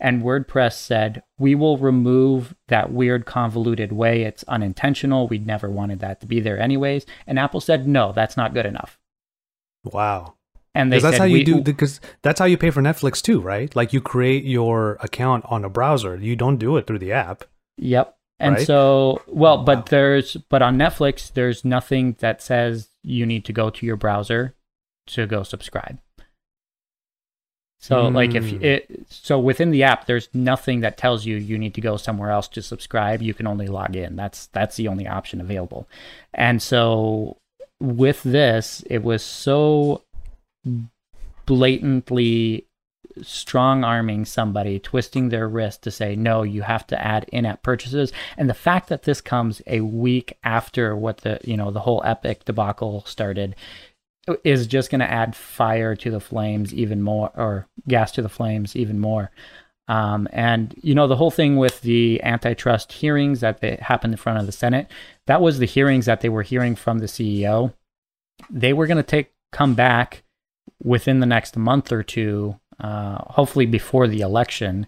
and WordPress said, we will remove that weird convoluted way. It's unintentional. We never wanted that to be there anyways. And Apple said, no, that's not good enough. Wow. And they that's how you we, do because that's how you pay for Netflix too, right? Like you create your account on a browser. You don't do it through the app. Yep. And Right? so, well, but there's, but on Netflix, there's nothing that says you need to go to your browser to go subscribe. So, like, if Mm. it, so within the app, there's nothing that tells you you need to go somewhere else to subscribe. You can only log in. That's that's the only option available. And so, with this, it was so blatantly strong arming somebody, twisting their wrist to say, no, you have to add in app purchases. And the fact that this comes a week after what the, you know, the whole Epic debacle started is just going to add fire to the flames even more, or gas to the flames even more. Um, and you know the whole thing with the antitrust hearings that they happened in front of the Senate, that was the hearings that they were hearing from the CEO. They were going to take come back within the next month or two, uh, hopefully before the election,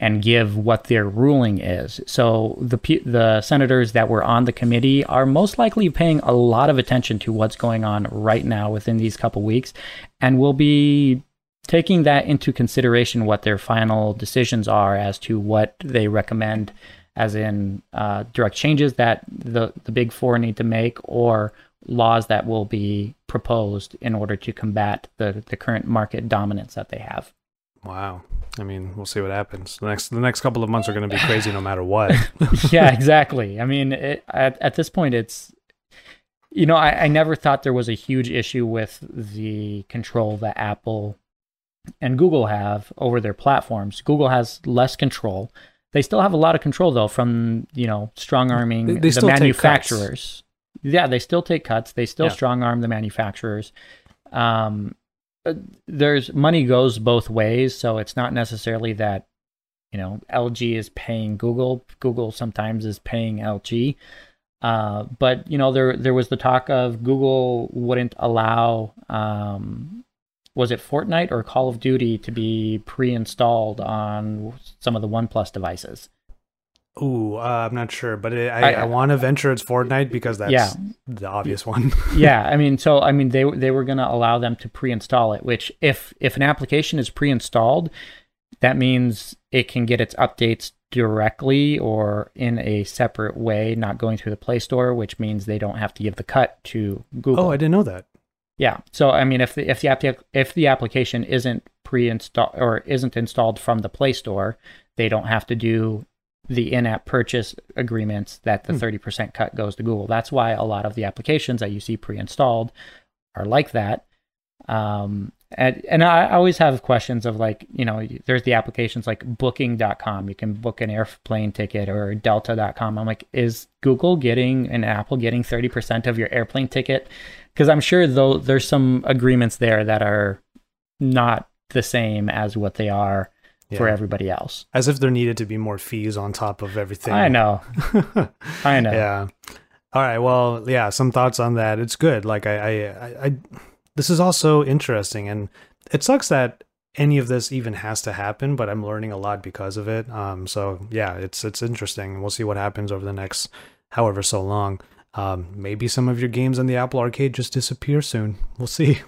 and give what their ruling is. So the the senators that were on the committee are most likely paying a lot of attention to what's going on right now within these couple weeks, and will be taking that into consideration what their final decisions are as to what they recommend as in uh, direct changes that the, the big four need to make or laws that will be proposed in order to combat the, the current market dominance that they have Wow. I mean, we'll see what happens. The next the next couple of months are going to be crazy no matter what. yeah exactly i mean it, at, at this point it's you know I, I never thought there was a huge issue with the control that apple and google have over their platforms google has less control they still have a lot of control though from you know strong arming They- they the manufacturers yeah they still take cuts. They still Yeah. strong arm the manufacturers. Um uh, there's money goes both ways so it's not necessarily that you know LG is paying Google. Google sometimes is paying LG uh, but you know there there was the talk of Google wouldn't allow um, was it Fortnite or Call of Duty to be pre-installed on some of the OnePlus devices Ooh, uh, I'm not sure, but it, I, I- I, want to venture it's Fortnite because that's Yeah. the obvious one. yeah, I mean, so I mean, they they were going to allow them to pre-install it. Which, if if an application is pre-installed, that means it can get its updates directly or in a separate way, not going through the Play Store. Which means they don't have to give the cut to Google. oh, I didn't know that. Yeah. So I mean, if the if the app if the application isn't pre-installed or isn't installed from the Play Store, they don't have to do the in-app purchase agreements that the Hmm. thirty percent cut goes to Google. That's why a lot of the applications that you see pre-installed are like that. Um, and and I always have questions of like, you know, there's the applications like Booking.com. You can book an airplane ticket or Delta.com. I'm like, is Google getting and Apple getting thirty percent of your airplane ticket? because I'm sure though there's some agreements there that are not the same as what they are for everybody else. As if there needed to be more fees on top of everything. I know, I know. Yeah. All right. Well, yeah. Some thoughts on that. It's good. Like I, I, I, this is also interesting, and it sucks that any of this even has to happen. But I'm learning a lot because of it. Um. So yeah, it's it's interesting. We'll see what happens over the next however so long. Um. Maybe some of your games on the Apple Arcade just disappear soon. We'll see.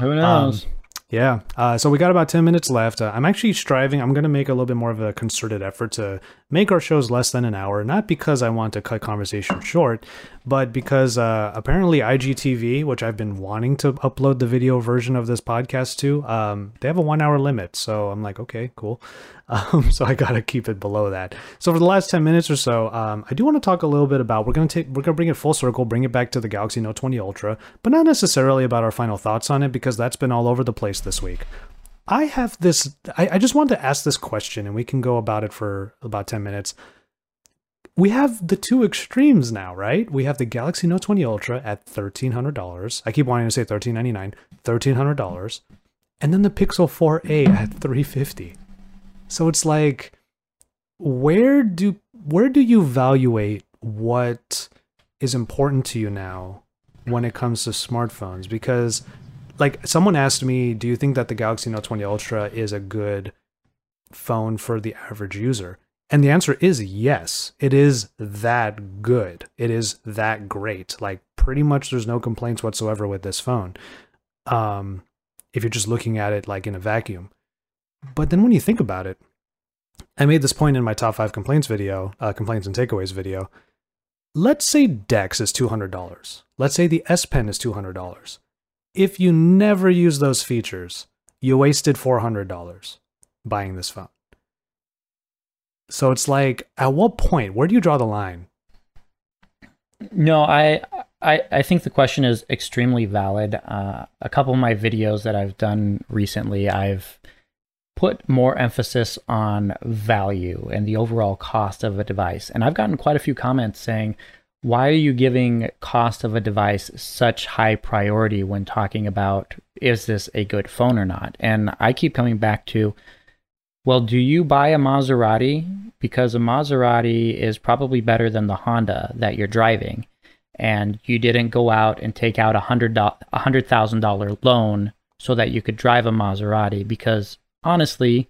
Who knows? Yeah. Uh, so we got about 10 minutes left. Uh, I'm actually striving, I'm going to make a little bit more of a concerted effort to make our shows less than an hour, not because I want to cut conversation short, but because uh, apparently IGTV, which I've been wanting to upload the video version of this podcast to, um, they have a one hour limit. So I'm like, okay, cool. Um, so I gotta keep it below that. So for the last ten minutes or so, um, I do want to talk a little bit about we're gonna take we're gonna bring it full circle, bring it back to the Galaxy Note 20 Ultra, but not necessarily about our final thoughts on it because that's been all over the place this week. I have this. I, I just wanted to ask this question, and we can go about it for about ten minutes. We have the two extremes now, right? We have the Galaxy Note 20 Ultra at thirteen hundred dollars. I keep wanting to say thirteen ninety nine, thirteen hundred dollars, and then the Pixel 4a at three fifty. So it's like where do where do you evaluate what is important to you now when it comes to smartphones? Because like someone asked me do you think that the Galaxy Note 20 Ultra is a good phone for the average user? And the answer is yes it is that good. It is that great. Like pretty much there's no complaints whatsoever with this phone. Um if you're just looking at it like in a vacuum but then when you think about it, I made this point in my top five complaints video, uh, complaints and takeaways video. Let's say Dex is $200. Let's say the S Pen is $200. If you never use those features, you wasted $400 buying this phone. So it's like, at what point, where do you draw the line? No, I I, I think the question is extremely valid. Uh, a couple of my videos that I've done recently, I've put more emphasis on value and the overall cost of a device. And I've gotten quite a few comments saying, why are you giving cost of a device such high priority when talking about is this a good phone or not? And I keep coming back to, well, do you buy a Maserati? Because a Maserati is probably better than the Honda that you're driving. And you didn't go out and take out a hundred thousand dollar loan so that you could drive a Maserati because honestly,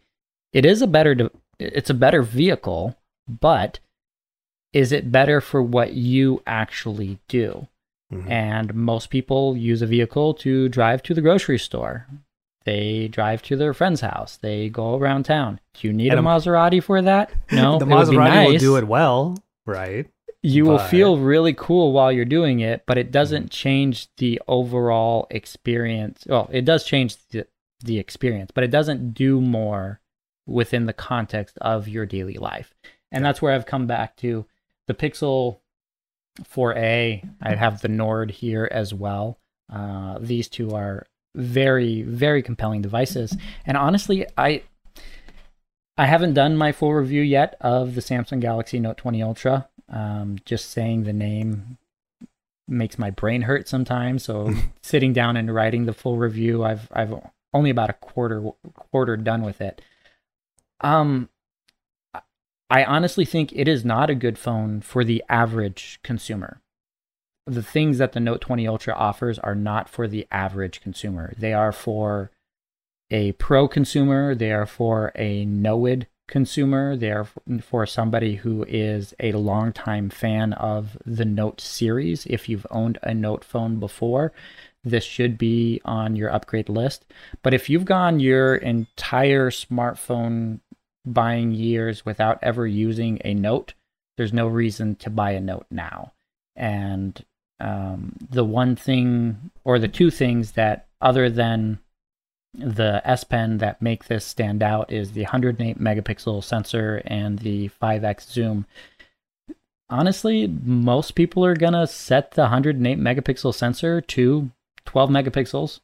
it is a better it's a better vehicle, but is it better for what you actually do? Mm-hmm. And most people use a vehicle to drive to the grocery store. They drive to their friend's house. They go around town. Do you need and a Maserati for that? No. the Maserati nice. will do it well, right? You but... will feel really cool while you're doing it, but it doesn't mm-hmm. change the overall experience. Well, it does change the, the experience, but it doesn't do more within the context of your daily life. And that's where I've come back to the Pixel 4a. I have the Nord here as well. Uh, these two are very, very compelling devices. And honestly, I I haven't done my full review yet of the Samsung Galaxy Note 20 Ultra. Um, just saying the name makes my brain hurt sometimes. So sitting down and writing the full review, I've I've only about a quarter quarter done with it. Um, I honestly think it is not a good phone for the average consumer. The things that the Note 20 Ultra offers are not for the average consumer. They are for a pro consumer, they are for a know-it consumer, they are for somebody who is a longtime fan of the Note series. If you've owned a Note phone before, this should be on your upgrade list. But if you've gone your entire smartphone buying years without ever using a note, there's no reason to buy a note now. And um, the one thing or the two things that, other than the S Pen, that make this stand out is the 108 megapixel sensor and the 5x zoom. Honestly, most people are to set the 108 megapixel sensor to 12 megapixels.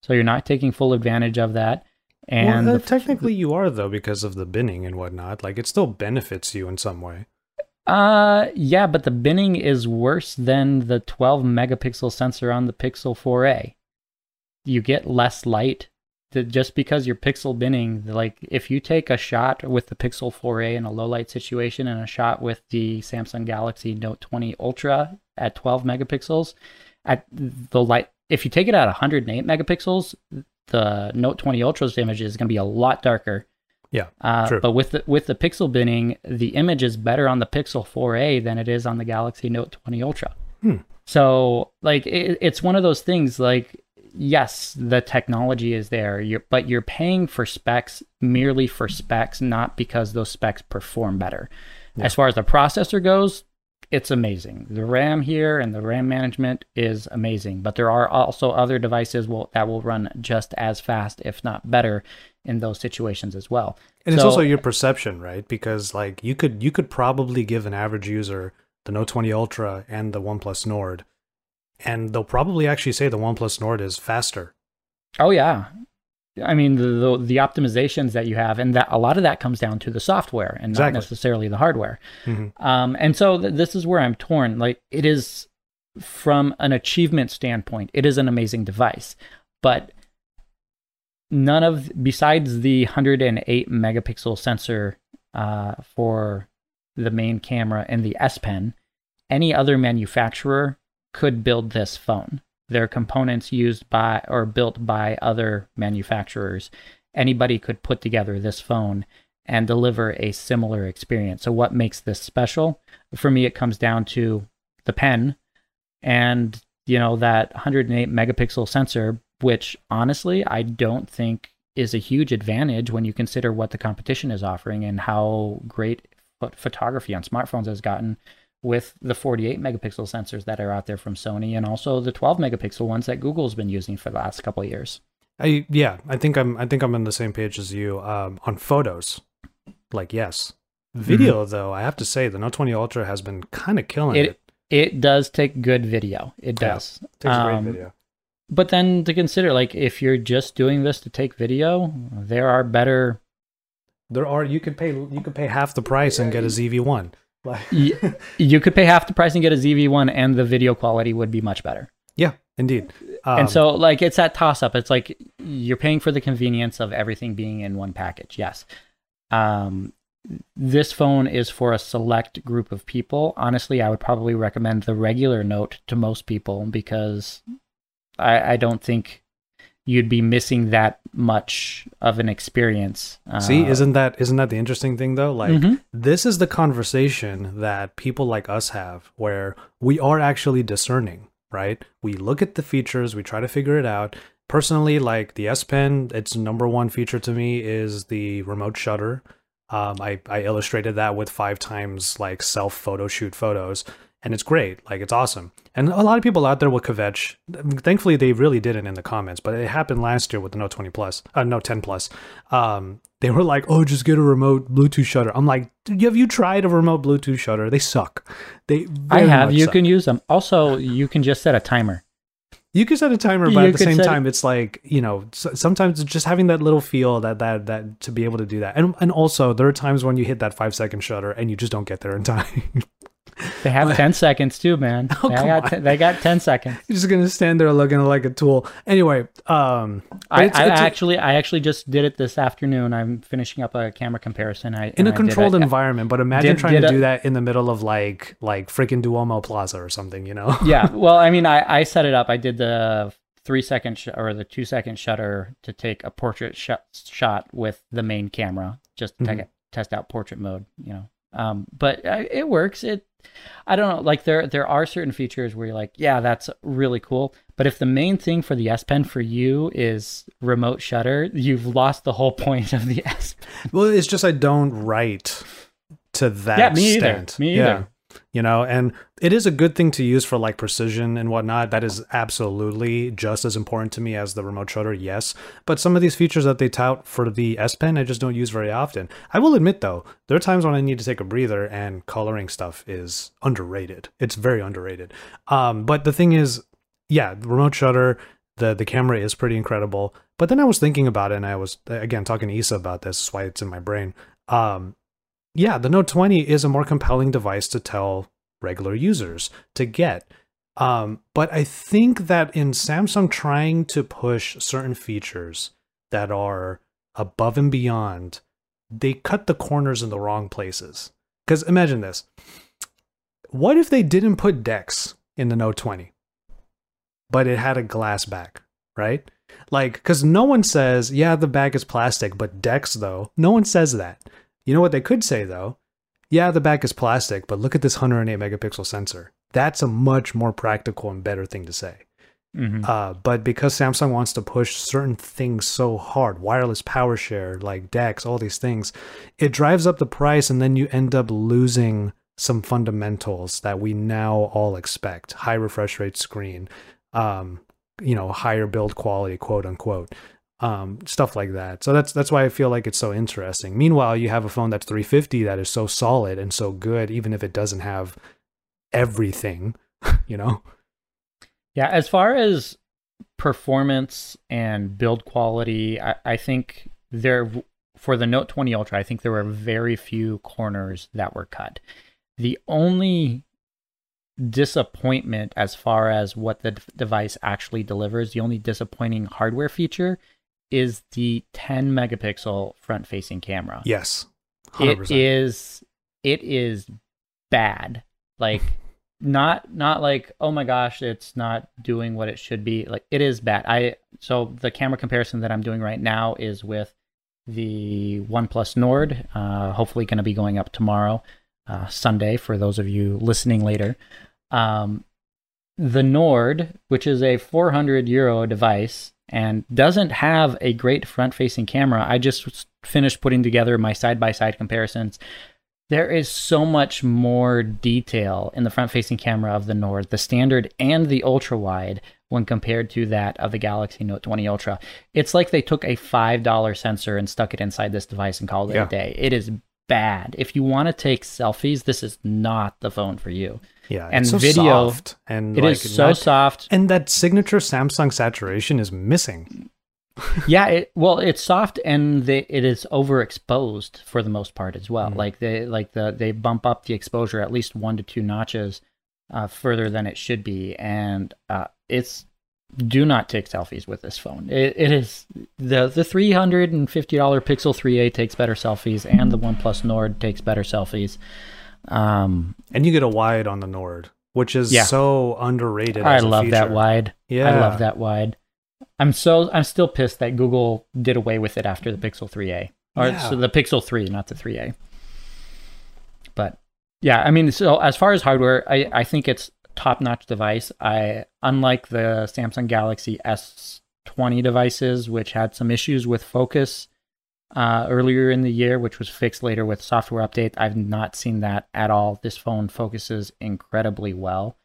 So you're not taking full advantage of that. And well, uh, technically, you are though because of the binning and whatnot. Like it still benefits you in some way. Uh, yeah, but the binning is worse than the 12 megapixel sensor on the Pixel 4a. You get less light just because you're pixel binning. Like if you take a shot with the Pixel 4a in a low light situation and a shot with the Samsung Galaxy Note 20 Ultra at 12 megapixels, at the light if you take it at 108 megapixels, the Note 20 Ultra's image is going to be a lot darker. Yeah, uh, true. But with the with the pixel binning, the image is better on the Pixel 4a than it is on the Galaxy Note 20 Ultra. Hmm. So like it, it's one of those things like yes, the technology is there, you're, but you're paying for specs merely for specs, not because those specs perform better. Yeah. As far as the processor goes, it's amazing. The RAM here and the RAM management is amazing, but there are also other devices will, that will run just as fast, if not better, in those situations as well. And so, it's also your perception, right? Because like you could you could probably give an average user the Note 20 Ultra and the OnePlus Nord, and they'll probably actually say the OnePlus Nord is faster. Oh yeah, I mean the, the, the optimizations that you have, and that a lot of that comes down to the software and exactly. not necessarily the hardware. Mm-hmm. Um, and so th- this is where I'm torn. Like it is from an achievement standpoint, it is an amazing device, but none of besides the 108 megapixel sensor uh, for the main camera and the S Pen, any other manufacturer could build this phone. They're components used by or built by other manufacturers. Anybody could put together this phone and deliver a similar experience. So, what makes this special? For me, it comes down to the pen and you know that 108 megapixel sensor, which honestly I don't think is a huge advantage when you consider what the competition is offering and how great photography on smartphones has gotten with the 48 megapixel sensors that are out there from Sony and also the 12 megapixel ones that Google's been using for the last couple of years. I yeah, I think I'm I think I'm on the same page as you um, on photos. Like yes. Video mm-hmm. though, I have to say the Note 20 Ultra has been kind of killing it, it. It does take good video. It does. Yeah, takes um, great video. But then to consider like if you're just doing this to take video, there are better there are you could pay you could pay half the price and get a ZV1 you, you could pay half the price and get a ZV1, and the video quality would be much better. Yeah, indeed. Um, and so, like, it's that toss up. It's like you're paying for the convenience of everything being in one package. Yes. Um, this phone is for a select group of people. Honestly, I would probably recommend the regular Note to most people because I, I don't think you'd be missing that much of an experience. Uh, See, isn't that isn't that the interesting thing though? Like mm-hmm. this is the conversation that people like us have where we are actually discerning, right? We look at the features, we try to figure it out. Personally, like the S Pen, its number one feature to me is the remote shutter. Um, I, I illustrated that with five times like self photo shoot photos and it's great. Like it's awesome. And a lot of people out there will kvetch. Thankfully, they really didn't in the comments, but it happened last year with the Note 20 Plus, uh, Note 10 Plus. Um, they were like, "Oh, just get a remote Bluetooth shutter." I'm like, "Have you tried a remote Bluetooth shutter? They suck." They. I have. You suck. can use them. Also, you can just set a timer. You can set a timer, but you at the same time, it's like you know, sometimes just having that little feel that that that to be able to do that, and and also there are times when you hit that five second shutter and you just don't get there in time. They have 10 seconds too, man. Oh, they, got t- they got 10 seconds. You're just going to stand there looking like a tool. Anyway, um, I, it's, I it's actually, I actually just did it this afternoon. I'm finishing up a camera comparison. I, in a controlled a, environment, but imagine did, trying did to a, do that in the middle of like, like freaking Duomo Plaza or something, you know? yeah. Well, I mean, I, I set it up. I did the three second sh- or the two second shutter to take a portrait sh- shot with the main camera, just to mm-hmm. test out portrait mode, you know. Um, but uh, it works. It I don't know. Like there there are certain features where you're like, yeah, that's really cool. But if the main thing for the S Pen for you is remote shutter, you've lost the whole point of the S Pen. Well, it's just I don't write to that yeah, me extent. Either. Me either. You know and it is a good thing to use for like precision and whatnot. That is absolutely just as important to me as the remote shutter yes. But some of these features that they tout for the s pen i just don't use very often. I will admit though there are times when i need to take a breather and coloring stuff is underrated. It's very underrated. Um, but the thing is yeah remote shutter the the camera is pretty incredible. But then i was thinking about it and i was again talking to isa about this why it's in my brain. Um, yeah, the Note 20 is a more compelling device to tell regular users to get. Um, but I think that in Samsung trying to push certain features that are above and beyond, they cut the corners in the wrong places. Because imagine this what if they didn't put DeX in the Note 20, but it had a glass back, right? Like, because no one says, yeah, the back is plastic, but DeX, though, no one says that. You know what they could say though? Yeah, the back is plastic, but look at this 108 megapixel sensor. That's a much more practical and better thing to say. Mhm. Uh, but because Samsung wants to push certain things so hard, wireless power share, like DeX, all these things, it drives up the price, and then you end up losing some fundamentals that we now all expect: high refresh rate screen, um, you know, higher build quality, quote unquote, um, stuff like that. So that's that's why I feel like it's so interesting. Meanwhile, you have a phone that's 350 that is so solid and so good, even if it doesn't have everything, you know. Yeah, as far as performance and build quality, I, I think there for the Note 20 Ultra, I think there were very few corners that were cut. The only disappointment as far as what the d- device actually delivers, the only disappointing hardware feature is the 10 megapixel front facing camera. Yes, It 100%. is it is bad. Like not not like oh my gosh, it's not doing what it should be. Like it is bad. I so the camera comparison that I'm doing right now is with the OnePlus Nord. Uh, hopefully, going to be going up tomorrow, uh, Sunday, for those of you listening later. Um, the Nord, which is a 400 euro device and doesn't have a great front facing camera. I just finished putting together my side by side comparisons. There is so much more detail in the front facing camera of the Nord, the standard and the ultra wide, when compared to that of the Galaxy Note 20 Ultra. It's like they took a $5 sensor and stuck it inside this device and called it Yeah. a day. It is bad. If you want to take selfies, this is not the phone for you. Yeah, and it's so video, soft and It like is so not- soft. and that signature Samsung saturation is missing. yeah it, well it's soft and they, it is overexposed for the most part as well Mhm. like they like the they bump up the exposure at least one to two notches uh, further than it should be and uh, it's do not take selfies with this phone it, it is the the $350 pixel 3a takes better selfies and the oneplus nord takes better selfies um And you get a wide on the Nord, which is Yeah. so underrated. i love that wide Yeah, i love that wide i'm so i'm still pissed that google did away with it after the pixel 3a or Yeah. so the pixel 3 not the 3a but yeah i mean so as far as hardware i i think it's top notch device i unlike the samsung galaxy s20 devices which had some issues with focus uh, earlier in the year, which was fixed later with software update. I've not seen that at all. This phone focuses incredibly well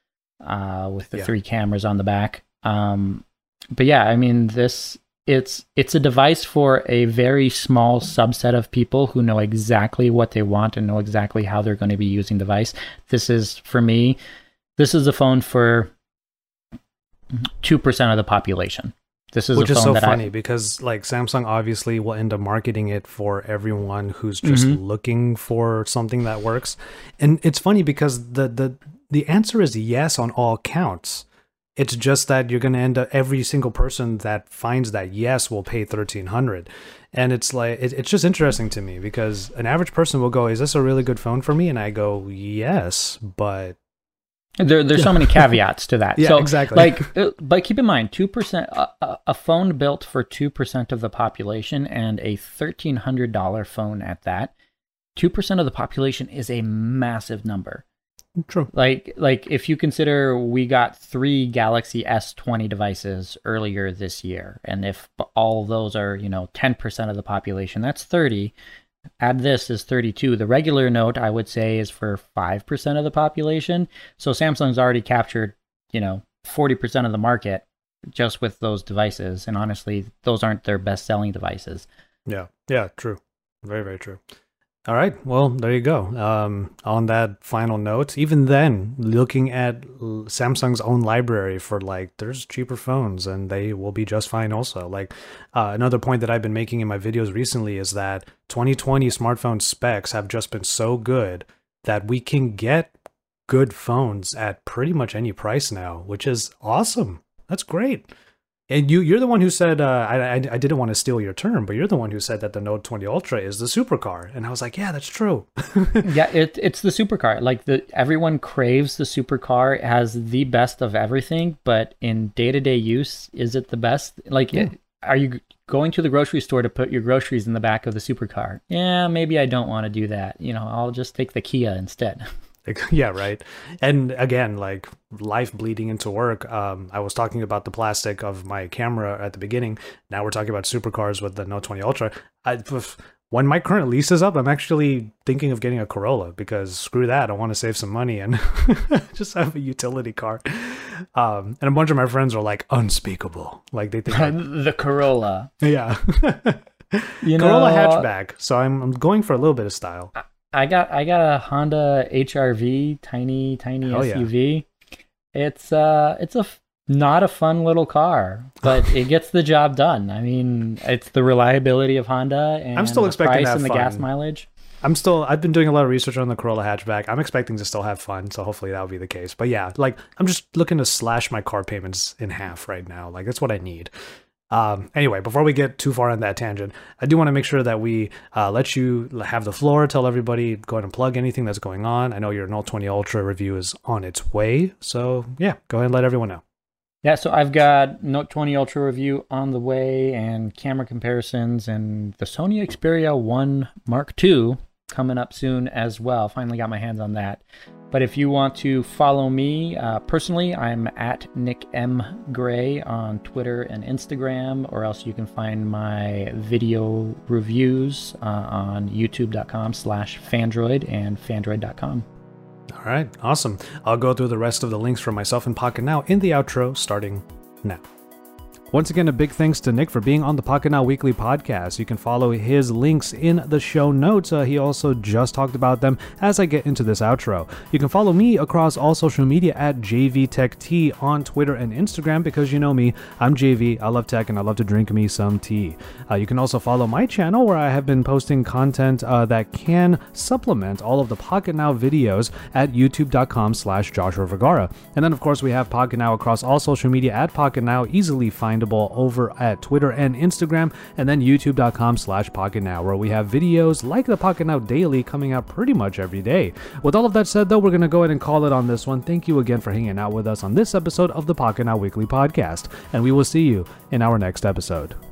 uh, with the Yeah. three cameras on the back. Um, but yeah, I mean, this it's it's a device for a very small subset of people who know exactly what they want and know exactly how they're going to be using the device. This is for me. This is a phone for two percent of the population. This is Which is so funny I, because like Samsung obviously will end up marketing it for everyone who's just Mhm. looking for something that works. And it's funny because the the the answer is yes on all counts. It's just that you're going to end up every single person that finds that yes will pay 1300. And it's like it, it's just interesting to me because an average person will go, "Is this a really good phone for me?" And I go, "Yes, but There, there's so many caveats to that. Yeah, so, exactly. Like, uh, but keep in mind, two percent, a, a- phone built for two percent of the population, and a thirteen hundred dollar phone at that. Two percent of the population is a massive number. true." Like, like if you consider we got three Galaxy S20 devices earlier this year, and if all those are you know ten percent of the population, that's thirty. Add this is 32. The regular note, I would say, is for 5% of the population. So Samsung's already captured, you know, 40% of the market just with those devices. And honestly, those aren't their best selling devices. Yeah, yeah, true. Very, very true. All right, well, there you go. Um, on that final note, even then, looking at Samsung's own library for like, there's cheaper phones and they will be just fine also. Like, uh, another point that I've been making in my videos recently is that 2020 smartphone specs have just been so good that we can get good phones at pretty much any price now, which is awesome. That's great. And you, you're the one who said, uh, I, I, I didn't want to steal your term, but you're the one who said that the Note 20 Ultra is the supercar. And I was like, yeah, that's true. yeah, it, it's the supercar. Like the everyone craves the supercar. It has the best of everything, but in day to day use, is it the best? Like, Yeah. it- are you going to the grocery store to put your groceries in the back of the supercar? Yeah, maybe I don't want to do that. You know, I'll just take the Kia instead. Like, yeah, right. And again, like life bleeding into work. Um, I was talking about the plastic of my camera at the beginning. Now we're talking about supercars with the Note 20 Ultra. I, when my current lease is up, I'm actually thinking of getting a Corolla because screw that. I want to save some money and just have a utility car. Um, and a bunch of my friends are like unspeakable. Like they think, the Corolla. yeah, You know, Corolla hatchback. So I'm, I'm going for a little bit of style. I got I got a Honda HRV, tiny tiny yeah. SUV. It's uh it's a f- not a fun little car, but it gets the job done. I mean, it's the reliability of Honda and I'm still the expecting price and the gas mileage. I'm still I've been doing a lot of research on the Corolla hatchback. I'm expecting to still have fun, so hopefully that'll be the case. But yeah, like I'm just looking to slash my car payments in half right now. Like that's what I need. Um, anyway, before we get too far on that tangent, I do want to make sure that we uh, let you have the floor. Tell everybody, go ahead and plug anything that's going on. I know your Note 20 Ultra review is on its way, so yeah, go ahead and let everyone know. Yeah, so I've got Note 20 Ultra review on the way and camera comparisons and the Sony Xperia 1 Mark II coming up soon as well. Finally got my hands on that. But if you want to follow me uh, personally, I'm at Nick M Gray on Twitter and Instagram, or else you can find my video reviews uh, on youtube.com slash Phandroid and phandroid.com. All right, awesome. I'll go through the rest of the links for myself and Pocketnow in the outro starting now. Once again, a big thanks to Nick for being on the Pocketnow Weekly podcast. You can follow his links in the show notes. Uh, he also just talked about them as I get into this outro. You can follow me across all social media at JVTechT on Twitter and Instagram because you know me, I'm JV. I love tech and I love to drink me some tea. Uh, you can also follow my channel where I have been posting content uh, that can supplement all of the Pocketnow videos at youtube.com slash Joshua Vergara. And then, of course, we have Pocketnow across all social media at Pocketnow, easily findable over at Twitter and Instagram, and then youtube.com slash Pocketnow, where we have videos like the Pocketnow Daily coming out pretty much every day. With all of that said, though, we're going to go ahead and call it on this one. Thank you again for hanging out with us on this episode of the Pocketnow Weekly podcast, and we will see you in our next episode.